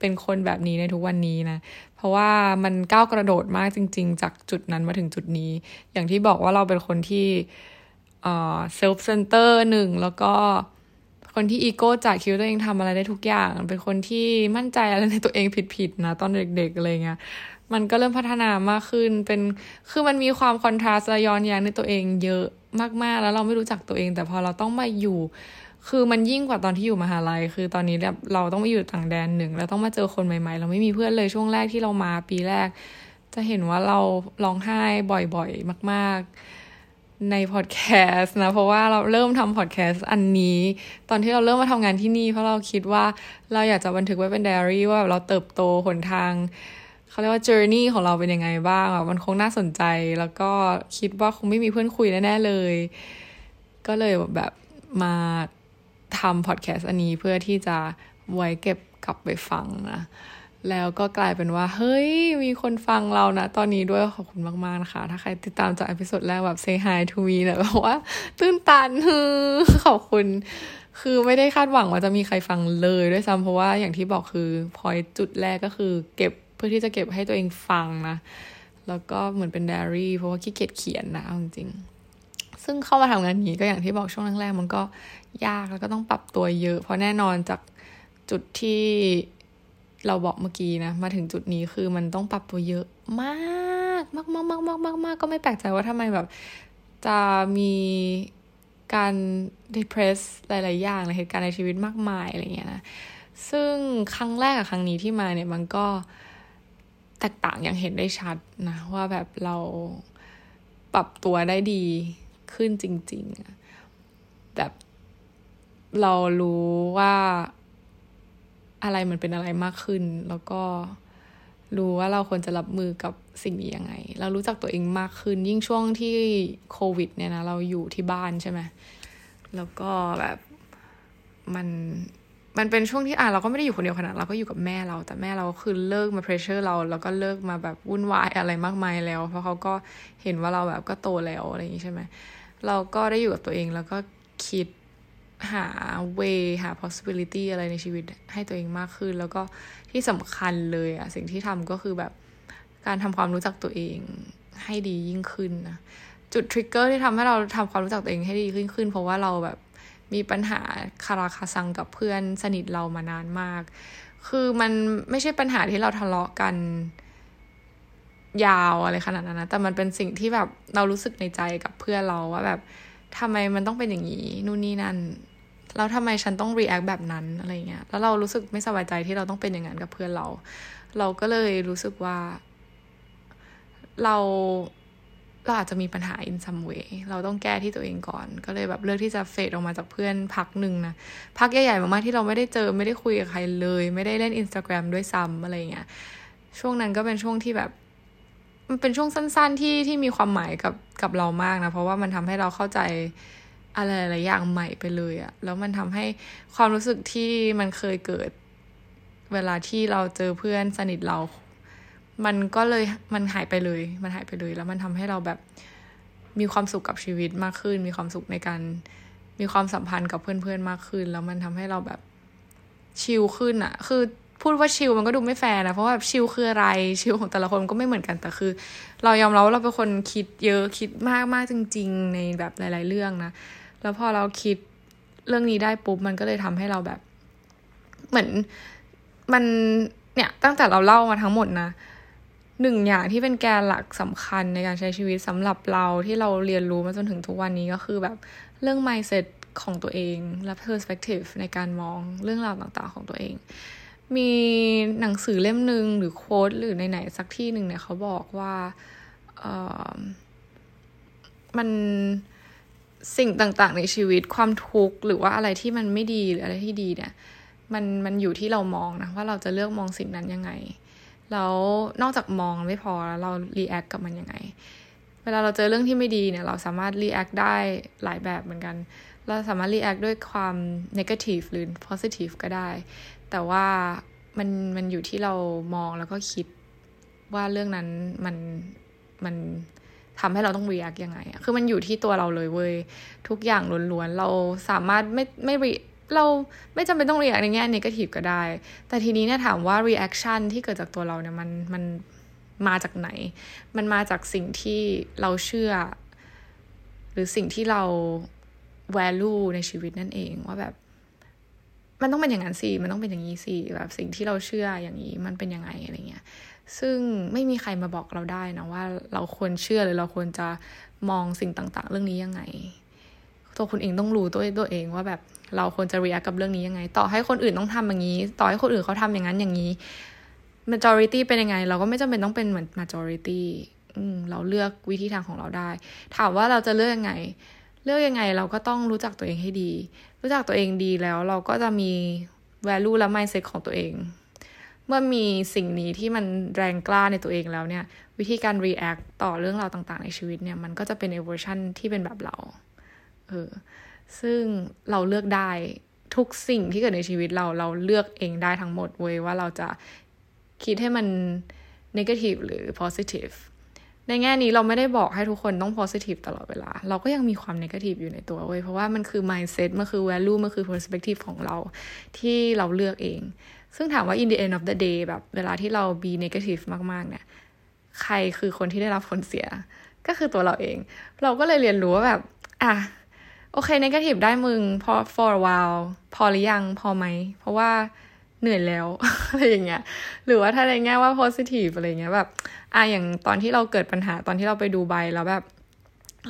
เป็นคนแบบนี้ในทุกวันนี้นะ เพราะว่ามันก้าวกระโดดมากจริง ๆ จากจุดนั้นมาถึงจุดนี้ อย่างที่บอกว่าเราเป็นคนที่ self-center หนึ่งแล้วก็คนที่อีโก้จัดคิดว่าตัวเองทำอะไรได้ทุกอย่าง เป็นคนที่มั่นใจอะไรในตัวเองผิดๆนะตอนเด็กๆอะไรเงี้ยมันก็เริ่มพัฒนามากขึ้นเป็นคือมันมีความ contrast ย้อนแย้งในตัวเองเยอะมากๆ แล้วเราไม่รู้จักตัวเอง แต่พอเราต้องมาอยู่ คือมันยิ่งกว่าตอนที่อยู่มหาลัย คือตอนนี้แบบเราต้องมาอยู่ต่างแดนหนึ่งแล้วต้องมาเจอคนใหม่ๆ เราไม่มีเพื่อนเลยช่วงแรกที่เรามาปีแรก จะเห็นว่าเราร้องไห้บ่อยๆ มากๆ ในพอดแคสต์นะ เพราะว่าเราเริ่มทำพอดแคสต์อันนี้ ตอนที่เราเริ่มมาทำงานที่นี่ เพราะเราคิดว่าเราอยากจะบันทึกไว้เป็นไดอารี่ว่าเราเติบโตหนทางเขาเรียกว่า journey ของเราเป็นยังไงบ้างมันคงน่าสนใจ แล้วก็คิดว่าคงไม่มีเพื่อนคุยแน่ ๆ เลย ก็เลยแบบมา ทำพอดแคสต์อันนี้เพื่อที่จะไว้เก็บกลับไปฟังนะ แล้วก็กลายเป็นว่า เฮ้ย มีคนฟังเรานะ ตอนนี้ด้วยขอบคุณมาก ๆ นะคะ ถ้าใครติดตามจาก episode แรกแบบ say hi to me นะบอกว่า ตื้นตันฮือขอบคุณ คือไม่ได้คาดหวังว่าจะมีใครฟังเลยด้วยซ้ำเพราะว่าอย่างที่บอกคือพอยจุดแรกก็คือเก็บเพื่อที่จะเก็บให้ตัวเองฟังนะ แล้วก็เหมือนเป็นไดอารี่เพราะว่าขี้เกียจเขียนนะจริงซึ่งเข้ามาทำงานนี้ก็อย่างที่บอกช่วงแรกๆมันก็ ยากแล้วก็ต้องปรับตัวเยอะ เพราะแน่นอนจากจุดที่เราบอกเมื่อกี้นะ มาถึงจุดนี้คือมันต้องปรับตัวเยอะมากมากมากมากมากมากมากก็ไม่แปลกใจว่าทำไมแบบ จะมีการ depress หลาย ๆ อย่างในเหตุการณ์ในชีวิตมากมายอะไรเงี้ยนะ ซึ่งครั้งแรกกับครั้งนี้ที่มาเนี่ยมันก็แตกต่างอย่างเห็นได้ชัดนะ ว่าแบบเราปรับตัวได้ดีขึ้นจริง ๆ แบบ เรารู้ว่าอะไรมันเป็นอะไรมากขึ้น แล้วก็รู้ว่าเราควรจะรับมือกับสิ่งนี้ยังไง เรารู้จักตัวเองมากขึ้น ยิ่งช่วงที่โควิด เนี่ยนะเราอยู่ที่บ้านใช่ไหมแล้วก็แบบมันมันเป็นช่วงที่อะเราก็ไม่ได้อยู่คนเดียวขนาดเราก็อยู่กับแม่เรา แต่แม่เราคือเลิกมาเพรสเชอร์เราแล้วก็เลิกมาแบบวุ่นวายอะไรมากมายแล้ว เพราะเขาก็เห็นว่าเราแบบก็โตแล้วอะไรอย่างนี้ใช่ไหมเราก็ได้อยู่กับตัวเองแล้วก็คิด หา way หา possibility อะไรในชีวิตให้ตัวเองมากขึ้น แล้วก็ที่สำคัญเลยอะสิ่งที่ทำก็คือแบบการทำความรู้จักตัวเองให้ดียิ่งขึ้นนะจุด trigger ที่ทำให้เราทำความรู้จักตัวเองให้ดีขึ้นขึ้น เพราะว่าเราแบบมีปัญหาคาราคาซังกับเพื่อนสนิทเรามานานมาก คือมันไม่ใช่ปัญหาที่เราทะเลาะกันยาวอะไรขนาดนั้นนะ แต่มันเป็นสิ่งที่แบบเรารู้สึกในใจกับเพื่อนเราว่าแบบทำไมมันต้องเป็นอย่างนี้ นู่นนี่นั่น แล้วทำไมฉันต้อง react แบบนั้นอะไรเงี้ย แล้วเรารู้สึกไม่สบายใจที่เราต้องเป็นอย่างนั้นกับเพื่อนเรา เราก็เลยรู้สึกว่า เราเราอาจจะมีปัญหา in some way เราต้องแก้ที่ตัวเองก่อน ก็เลยแบบเลือกที่จะเฟดออกมาจากเพื่อนพักหนึ่งนะ พักใหญ่ๆมากๆที่เราไม่ได้เจอไม่ได้คุยกับใครเลย ไม่ได้เล่น Instagram ด้วยซ้ำอะไรเงี้ย ช่วงนั้นก็เป็นช่วงที่แบบ มันเป็นช่วงสั้น ๆที่ที่มีความหมายกับกับเรามากนะ เพราะว่ามันทำให้เราเข้าใจ อะไรหลายอย่างใหม่ไปเลยอะแล้วมันทำให้ความรู้สึกที่มันเคยเกิด เวลาที่เราเจอเพื่อนสนิทเรา มันก็เลยมันหายไปเลย มันหายไปเลย แล้วมันทำให้เราแบบมีความสุขกับชีวิตมากขึ้น มีความสุขในการมีความสัมพันธ์กับเพื่อนๆมากขึ้น แล้วมันทำให้เราแบบชิลขึ้นอะคือ พูดว่าชิลมันก็ดูไม่แฟร์นะเพราะว่าแบบชิลคืออะไรชิลของแต่ละคนก็ไม่เหมือนกันแต่คือ เรายอมรับว่าเราเป็นคนคิดเยอะคิดมากมากจริง ๆ ในแบบหลาย ๆ เรื่องนะแล้วพอเราคิดเรื่องนี้ได้ปุ๊บมันก็เลยทำให้เราแบบ เหมือนมันเนี่ยตั้งแต่เราเล่ามาทั้งหมดนะหนึ่งอย่างที่เป็นแกนหลักสำคัญในการใช้ชีวิตสำหรับเราที่เราเรียนรู้มาจนถึงทุกวันนี้ก็คือแบบเรื่อง mindset ของตัวเองและ perspective ในการมองเรื่องราวต่างๆของตัวเอง มีหนังสือเล่มหนึ่งหรือโค้ดหรือไหนๆสักที่หนึ่งเนี่ยเขาบอกว่ามันสิ่งต่างๆ ในชีวิตความทุกข์หรือว่าอะไรที่มันไม่ดีหรืออะไรที่ดีเนี่ยมันมันอยู่ที่เรามองนะว่าเราจะเลือกมองสิ่งนั้นยังไงแล้วนอกจากมองไม่พอแล้วเรา react กับมันยังไง เวลาเราเจอเรื่องที่ไม่ดีเนี่ยเราสามารถ react ได้หลายแบบเหมือนกัน เราสามารถ react ด้วยความ negative หรือ positive ก็ได้ แต่ว่ามันมันอยู่ที่เรามองแล้วก็คิดว่าเรื่องนั้นมันมันทำให้เราต้องรีแอคยังไงอะคือมันอยู่ที่ตัวเราเลยเว้ย ทุกอย่างล้วนๆ เราสามารถไม่ไม่รีเราไม่จำเป็นต้องเรียกในแง่นกาทีฟก็ได้ แต่ทีนี้เนี่ยถามว่า reaction ที่เกิดจากตัวเราเนี่ยมันมันมาจากไหน มันมาจากสิ่งที่เราเชื่อ หรือสิ่งที่เรา value ในชีวิตนั่นเองว่าแบบ มันต้องเป็นอย่างนั้นสิ มันต้องเป็นอย่างนี้สิ แบบสิ่งที่เราเชื่ออย่างนี้มันเป็นยังไงอะไรเงี้ย ซึ่งไม่มีใครมาบอกเราได้นะว่าเราควรเชื่อหรือเราควรจะมองสิ่งต่าง ๆ เรื่องนี้ยังไง ตัวคุณเองต้องรู้ตัวตัวเองว่าแบบเราควรจะ react กับเรื่องนี้ยังไง ต่อให้คนอื่นต้องทำอย่างนี้ ต่อให้คนอื่นเขาทำอย่างนั้นอย่างนี้ majority เป็นยังไง เราก็ไม่จำเป็นต้องเป็นเหมือน majority อืมเราเลือกวิธีทางของเราได้ ถามว่าเราจะเลือกยังไง เลือกยังไงเราก็ต้องรู้จักตัวเองให้ดี รู้จักตัวเองดีแล้ว เราก็จะมี value และ mindset ของตัวเอง เมื่อมีสิ่งนี้ที่มันแรงกล้าในตัวเองแล้วเนี่ย วิธีการ react ต่อเรื่องราวต่างๆ ในชีวิตเนี่ย มันก็จะเป็นในเวอร์ชันที่เป็นแบบเราเออซึ่งเราเลือกได้ทุกสิ่งที่เกิดในชีวิตเราเราเลือกเองได้ทั้งหมดเว้ยว่าเราจะคิดให้มัน negative หรือ positive ในแง่นี้เราไม่ได้บอกให้ทุกคนต้อง positive ตลอดเวลา เราก็ยังมีความ negative อยู่ในตัวเว้ย เพราะว่ามันคือ mindset มันคือ value มันคือ perspective ของเราที่เราเลือกเอง ซึ่งถามว่า in the end of the day แบบเวลาที่เรา be negative มากๆ เนี่ย ใครคือคนที่ได้รับผลเสีย ก็คือตัวเราเอง เราก็เลยเรียนรู้ว่าแบบ อะ โอเคในกาทีฟได้มึงพอ for a while พอหรือยัง พอไหม เพราะว่า เหนื่อยแล้วอะไรอย่างเงี้ย หรือว่าถ้าในแง่ว่า positive อะไรเงี้ยแบบอะอย่างตอนที่เราเกิดปัญหาตอนที่เราไปดูใบแล้วแบบ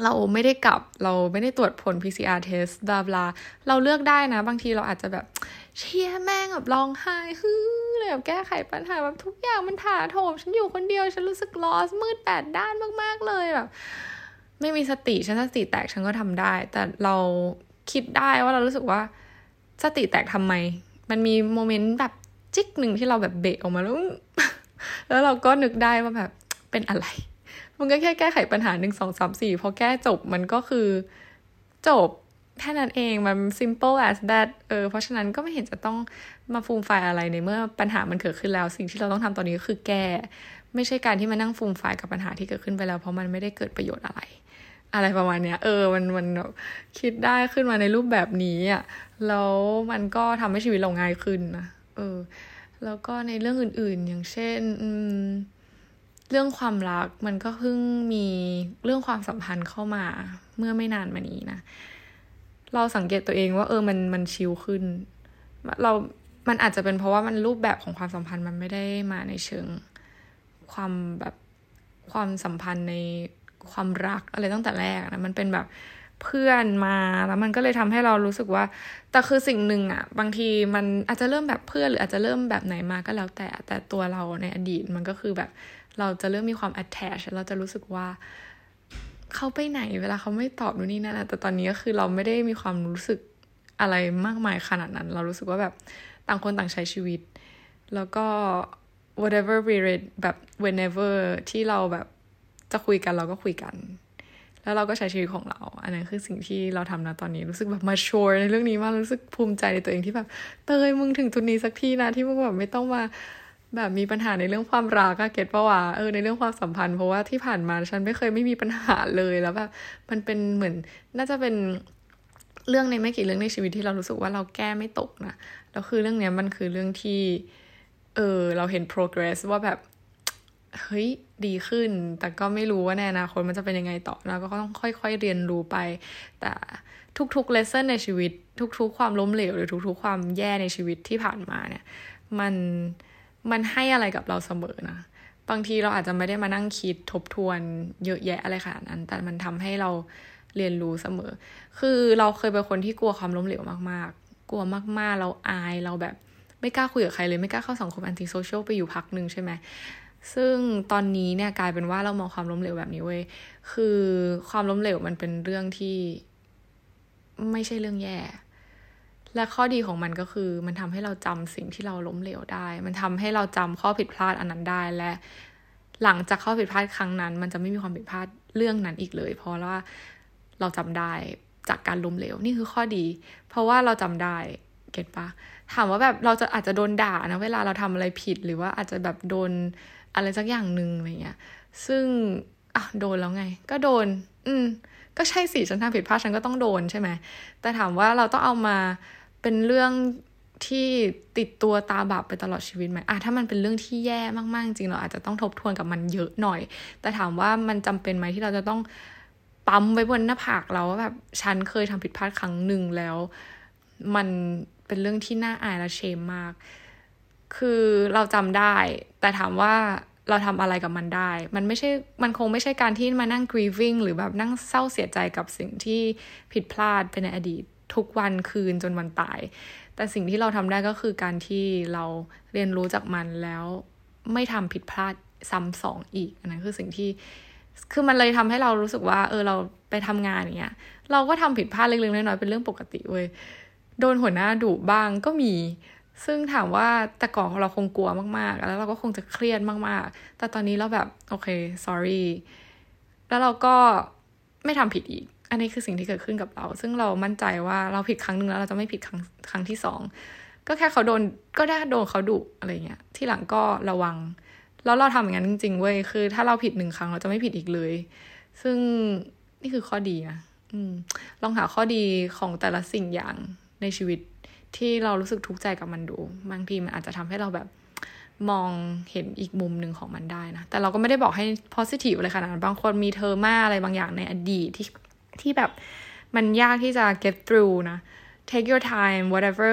เราไม่ได้กลับเราไม่ได้ตรวจผล PCR test บลาบลาเราเลือกได้นะ บางทีเราอาจจะแบบเชียแม่งแบบร้องไห้ฮึเลยแบบแก้ไขปัญหาแบบทุกอย่างมันถาโถม ฉันอยู่คนเดียว ฉันรู้สึกลอสมืดแปดด้านมาก ๆ เลยแบบ ไม่มีสติฉันสติแตกฉันก็ทำได้ แต่เราคิดได้ว่าเรารู้สึกว่าสติแตกทำไม มันมีโมเมนต์แบบจิกหนึ่งที่เราแบบเบะออกมาแล้วแล้วเราก็นึกได้ว่าแบบเป็นอะไร มันก็แค่แก้ไขปัญหาหนึ่งสองสามสี่พอแก้จบมันก็คือจบแค่นั้นเองมัน simple as that เออเพราะฉะนั้นก็ไม่เห็นจะต้องมาฟูมไฟอะไรในเมื่อปัญหามันเกิดขึ้นแล้ว สิ่งที่เราต้องทำตอนนี้ก็คือแก้ ไม่ใช่การที่มานั่งฟูมไฟกับปัญหาที่เกิดขึ้นไปแล้ว เพราะมันไม่ได้เกิดประโยชน์อะไร อะไรประมาณเนี้ย เออ มัน มันคิดได้ขึ้นมาในรูปแบบนี้อะ แล้วมันก็ทำให้ชีวิตเราง่ายขึ้นนะ เออ แล้วก็ในเรื่องอื่น ๆ อย่างเช่น เรื่องความรักมันก็เพิ่งมีเรื่องความสัมพันธ์เข้ามา เมื่อไม่นานมานี้นะ เราสังเกตตัวเองว่า เออ มัน มันชิลขึ้น เรา มันอาจจะเป็นเพราะว่ามันรูปแบบของความสัมพันธ์มันไม่ได้มาในเชิง ความแบบความสัมพันธ์ใน ความรักอะไรตั้งแต่แรกนะมันเป็นแบบเพื่อนมาแล้วมันก็เลยทำให้เรารู้สึกว่า แต่คือสิ่งหนึ่งอะบางทีมันอาจจะเริ่มแบบเพื่อนหรืออาจจะเริ่มแบบไหนมาก็แล้วแต่แต่ตัวเราในอดีตมันก็คือแบบเราจะเริ่มมีความ attach เราจะรู้สึกว่าเขาไปไหนเวลาเขาไม่ตอบนู่นนี่นั่นแต่ตอนนี้ก็คือเราไม่ได้มีความรู้สึกอะไรมากมายขนาดนั้น เรารู้สึกว่าแบบต่างคนต่างใช้ชีวิต แล้วก็ whatever we read แบบ whenever ที่เราแบบ จะคุยกันเราก็คุยกัน แล้วเราก็ใช้ชีวิตของเรา อันนั้นคือสิ่งที่เราทำนะตอนนี้รู้สึกแบบมาชัวร์ในเรื่องนี้มากรู้สึกภูมิใจในตัวเองที่แบบ เตยมึงถึงจุดนี้สักทีนะที่มึงแบบไม่ต้องมาแบบมีปัญหาในเรื่องความรักก็เก็ตปะวะเออในเรื่องความสัมพันธ์เพราะว่าที่ผ่านมาฉันไม่เคยไม่มีปัญหาเลยแล้วแบบมันเป็นเหมือนน่าจะเป็นเรื่องในไม่กี่เรื่องในชีวิตที่เรารู้สึกว่าเราแก้ไม่ตกนะแล้วคือเรื่องเนี้ยมันคือเรื่องที่เออเราเห็น progress ว่าแบบ เฮ้ยดีขึ้น แต่ก็ไม่รู้ว่าในอนาคตมันจะเป็นยังไงต่อเราก็ต้องค่อยๆเรียนรู้ไป แต่ทุกๆ lesson ในชีวิต ทุกๆ ความล้มเหลวหรือทุกๆ ความแย่ในชีวิตที่ผ่านมาเนี่ยมันมันให้อะไรกับเราเสมอนะบางทีเราอาจจะไม่ได้มานั่งคิดทบทวนเยอะแยะอะไรขนาดนั้น แต่มันทำให้เราเรียนรู้เสมอ คือเราเคยเป็นคนที่กลัวความล้มเหลวมากๆ กลัวมากๆ เราอายเราแบบไม่กล้าคุยกับใครเลยไม่กล้าเข้าสังคมแอนตี้โซเชียลไปอยู่พักหนึ่งใช่ไหม ซึ่งตอนนี้เนี่ยกลายเป็นว่าเรามองความล้มเหลวแบบนี้เว้ย คือความล้มเหลวมันเป็นเรื่องที่ไม่ใช่เรื่องแย่ และข้อดีของมันก็คือ มันทำให้เราจำสิ่งที่เราล้มเหลวได้ มันทำให้เราจำข้อผิดพลาดอันนั้นได้และ หลังจากข้อผิดพลาดครั้งนั้น มันจะไม่มีความผิดพลาดเรื่องนั้นอีกเลย เพราะว่าเราจำได้จากการล้มเหลวนี่คือข้อดี เพราะว่าเราจำได้เก็ตปะถามว่าแบบเราจะอาจจะโดนด่านะเวลาเราทำอะไรผิดหรือว่าอาจจะแบบโดน อะไรสักอย่างหนึ่งอะไรเงี้ย ซึ่งอะโดนแล้วไง ก็โดน อืม ก็ใช่สิฉันทำผิดพลาดฉันก็ต้องโดนใช่ไหม แต่ถามว่าเราต้องเอามาเป็นเรื่องที่ติดตัวตาบาปไปตลอดชีวิตไหมอะถ้ามันเป็นเรื่องที่แย่มากๆจริงเราอาจจะต้องทบทวนกับมันเยอะหน่อย แต่ถามว่ามันจำเป็นไหมที่เราจะต้องปั๊มไว้บนหน้าผากเราว่าแบบฉันเคยทำผิดพลาดครั้งหนึ่งแล้ว มันเป็นเรื่องที่น่าอายและเชมมาก คือเราจำได้ แต่ถามว่าเราทำอะไรกับมันได้ มันไม่ใช่ มันคงไม่ใช่การที่มานั่ง grieving หรือแบบนั่งเศร้าเสียใจกับสิ่งที่ผิดพลาดไปในอดีต ทุกวันคืนจนวันตาย แต่สิ่งที่เราทำได้ก็คือการที่เราเรียนรู้จากมันแล้วไม่ทำผิดพลาดซ้ำสองอีก อันนั้นคือสิ่งที่ คือมันเลยทำให้เรารู้สึกว่า เออเราไปทำงานอย่างเงี้ย เราก็ทำผิดพลาดเล็กๆน้อยๆเป็นเรื่องปกติเว้ย โดนหัวหน้าดุบ้างก็มี ซึ่งถามว่าแต่ก่อนเราคงกลัวมากๆ แล้วเราก็คงจะเครียดมากๆ แต่ตอนนี้เราแบบโอเค sorry แล้วเราก็ไม่ทำผิดอีก อันนี้คือสิ่งที่เกิดขึ้นกับเรา ซึ่งเรามั่นใจว่าเราผิดครั้งหนึ่งแล้วเราจะไม่ผิดครั้งครั้งที่สอง ก็แค่เขาโดนก็ได้โดนเขาดุอะไรเงี้ย ที่หลังก็ระวัง แล้วเราทำอย่างนั้นจริง ๆ เว้ย คือ ถ้าเราผิดหนึ่งครั้งเราจะไม่ผิดอีกเลย ซึ่งนี่คือข้อดีนะอืมลองหาข้อดีของแต่ละสิ่งอย่างในชีวิต ที่เรารู้สึกทุกข์ใจกับมันดู บางทีมันอาจจะทำให้เราแบบมองเห็นอีกมุมหนึ่งของมันได้นะ แต่เราก็ไม่ได้บอกให้ positive เลยขนาดนั้นบางคนมีเทอร์มาอะไรบางอย่างในอดีตที่ที่แบบมันยากที่จะ get through นะ take your time whatever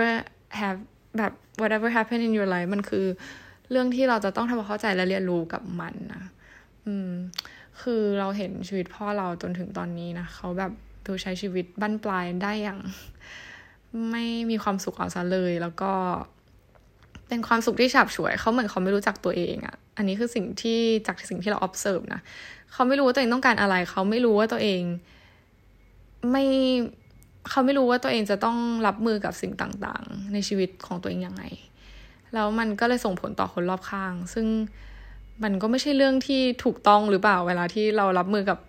have แบบ whatever happen in your life มันคือเรื่องที่เราจะต้องทำความเข้าใจและเรียนรู้กับมันนะอืม คือเราเห็นชีวิตพ่อเราจนถึงตอนนี้นะ เขาแบบดูใช้ชีวิตบั้นปลายได้อย่าง ไม่มีความสุขเอาซะเลย แล้วก็ เป็นความสุขที่ฉับฉวยเขาเหมือนเขาไม่รู้จักตัวเองอะ่ะอันนี้คือสิ่งที่จากสิ่งที่เรา observe นะเขาไม่รู้ว่าตัวเองต้องการอะไร เขาไม่รู้ว่าตัวเอง ไม่เขาไม่รู้ว่าตัวเองจะต้องรับมือกับสิ่งต่างๆ ในชีวิตของตัวเองยังไงแล้วมันก็เลยส่งผลต่อคนรอบข้าง ซึ่งมันก็ไม่ใช่เรื่องที่ถูกต้องหรือเปล่า เวลาที่เรารับมือกับ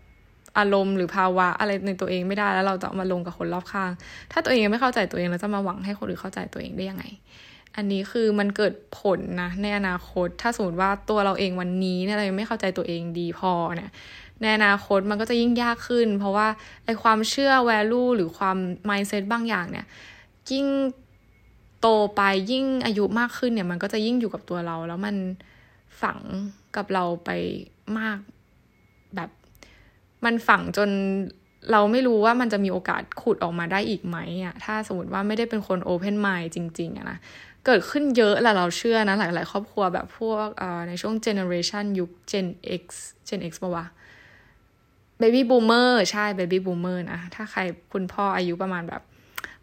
อารมณ์หรือภาวะอะไรในตัวเองไม่ได้แล้วเราจะมาลงกับคนรอบข้าง ถ้าตัวเองยังไม่เข้าใจตัวเองแล้วจะมาหวังให้คนอื่นเข้าใจตัวเองได้ยังไง อันนี้คือมันเกิดผลนะในอนาคต ถ้าสมมติว่าตัวเราเองวันนี้เนี่ยเรายังไม่เข้าใจตัวเองดีพอเนี่ยในอนาคตมันก็จะยิ่งยากขึ้น เพราะว่าไอความเชื่อ value หรือความ mindset บางอย่างเนี่ยยิ่งโตไปยิ่งอายุมากขึ้นเนี่ยมันก็จะยิ่งอยู่กับตัวเรา แล้วมันฝังกับเราไปมาก มันฝังจนเราไม่รู้ว่ามันจะมีโอกาสขุดออกมาได้อีกไหมอะถ้าสมมติว่าไม่ได้เป็นคนโอเพนไมล์จริงๆอะนะเกิดขึ้นเยอะแหละเราเชื่อนะ หลาย ๆ ครอบครัวแบบพวกในช่วงเจเนอเรชันยุค Gen X Gen X ปะวะbaby boomer ใช่ baby boomer นะ ถ้าใครคุณพ่ออายุประมาณแบบ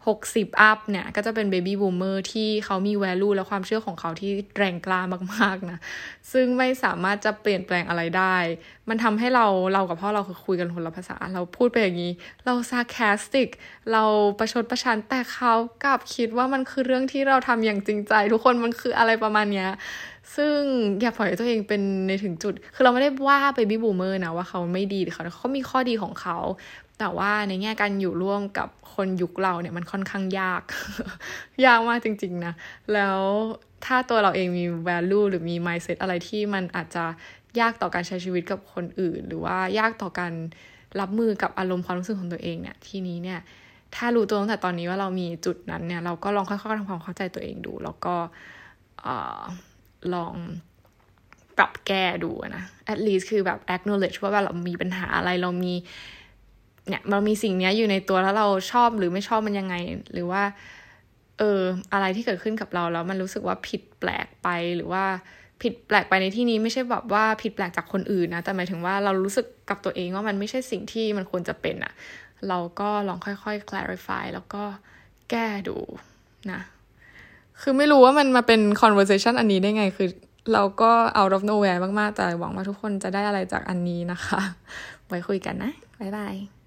หกสิบ up เนี่ย ก็จะเป็น baby boomer ที่เขามี value และความเชื่อของเขาที่แรงกล้ามากๆนะ ซึ่งไม่สามารถจะเปลี่ยนแปลงอะไรได้ มันทำให้เราเรากับพ่อเราคือคุยกันคนละภาษา เราพูดไปอย่างนี้ เรา sarcastic เราประชดประชัน แต่เขากลับคิดว่ามันคือเรื่องที่เราทำอย่างจริงใจ ทุกคนมันคืออะไรประมาณเนี้ยซึ่งอย่าปล่อยตัวเองเป็นในถึงจุด คือเราไม่ได้ว่า baby boomer นะว่าเขาไม่ดีเขาเขามีข้อดีของเขา แต่ว่าในแง่การอยู่ร่วมกับคนยุคเราเนี่ยมันค่อนข้างยาก ยากมากจริง ๆนะ แล้วถ้าตัวเราเองมี value หรือมี mindset อะไรที่มันอาจจะยากต่อการใช้ชีวิตกับคนอื่น หรือว่ายากต่อการรับมือกับอารมณ์ความรู้สึกของตัวเองเนี่ยทีนี้เนี่ยถ้ารู้ตัวตั้งแต่ตอนนี้ว่าเรามีจุดนั้นเนี่ยเราก็ลองค่อยๆทำความเข้าใจตัวเองดู แล้วก็ลองปรับแก้ดูนะ at least คือแบบ acknowledge ว่าเรามีปัญหาอะไรเรามี เนี่ยเรามีสิ่งนี้อยู่ในตัวแล้วเราชอบหรือไม่ชอบมันยังไง หรือว่า เออ อะไรที่เกิดขึ้นกับเราแล้วมันรู้สึกว่าผิดแปลกไปหรือว่าผิดแปลกไปในที่นี้ไม่ใช่แบบว่าผิดแปลกจากคนอื่นนะแต่หมายถึงว่าเรารู้สึกกับตัวเองว่ามันไม่ใช่สิ่งที่มันควรจะเป็นอะเราก็ลองค่อยๆ clarify แล้วก็แก้ดูนะคือไม่รู้ว่ามันมาเป็น conversation อันนี้ได้ไง คือเราก็ out of nowhere มาก ๆ แต่หวังว่าทุกคนจะได้อะไรจากอันนี้นะคะ ไว้คุยกันนะ บ๊ายบาย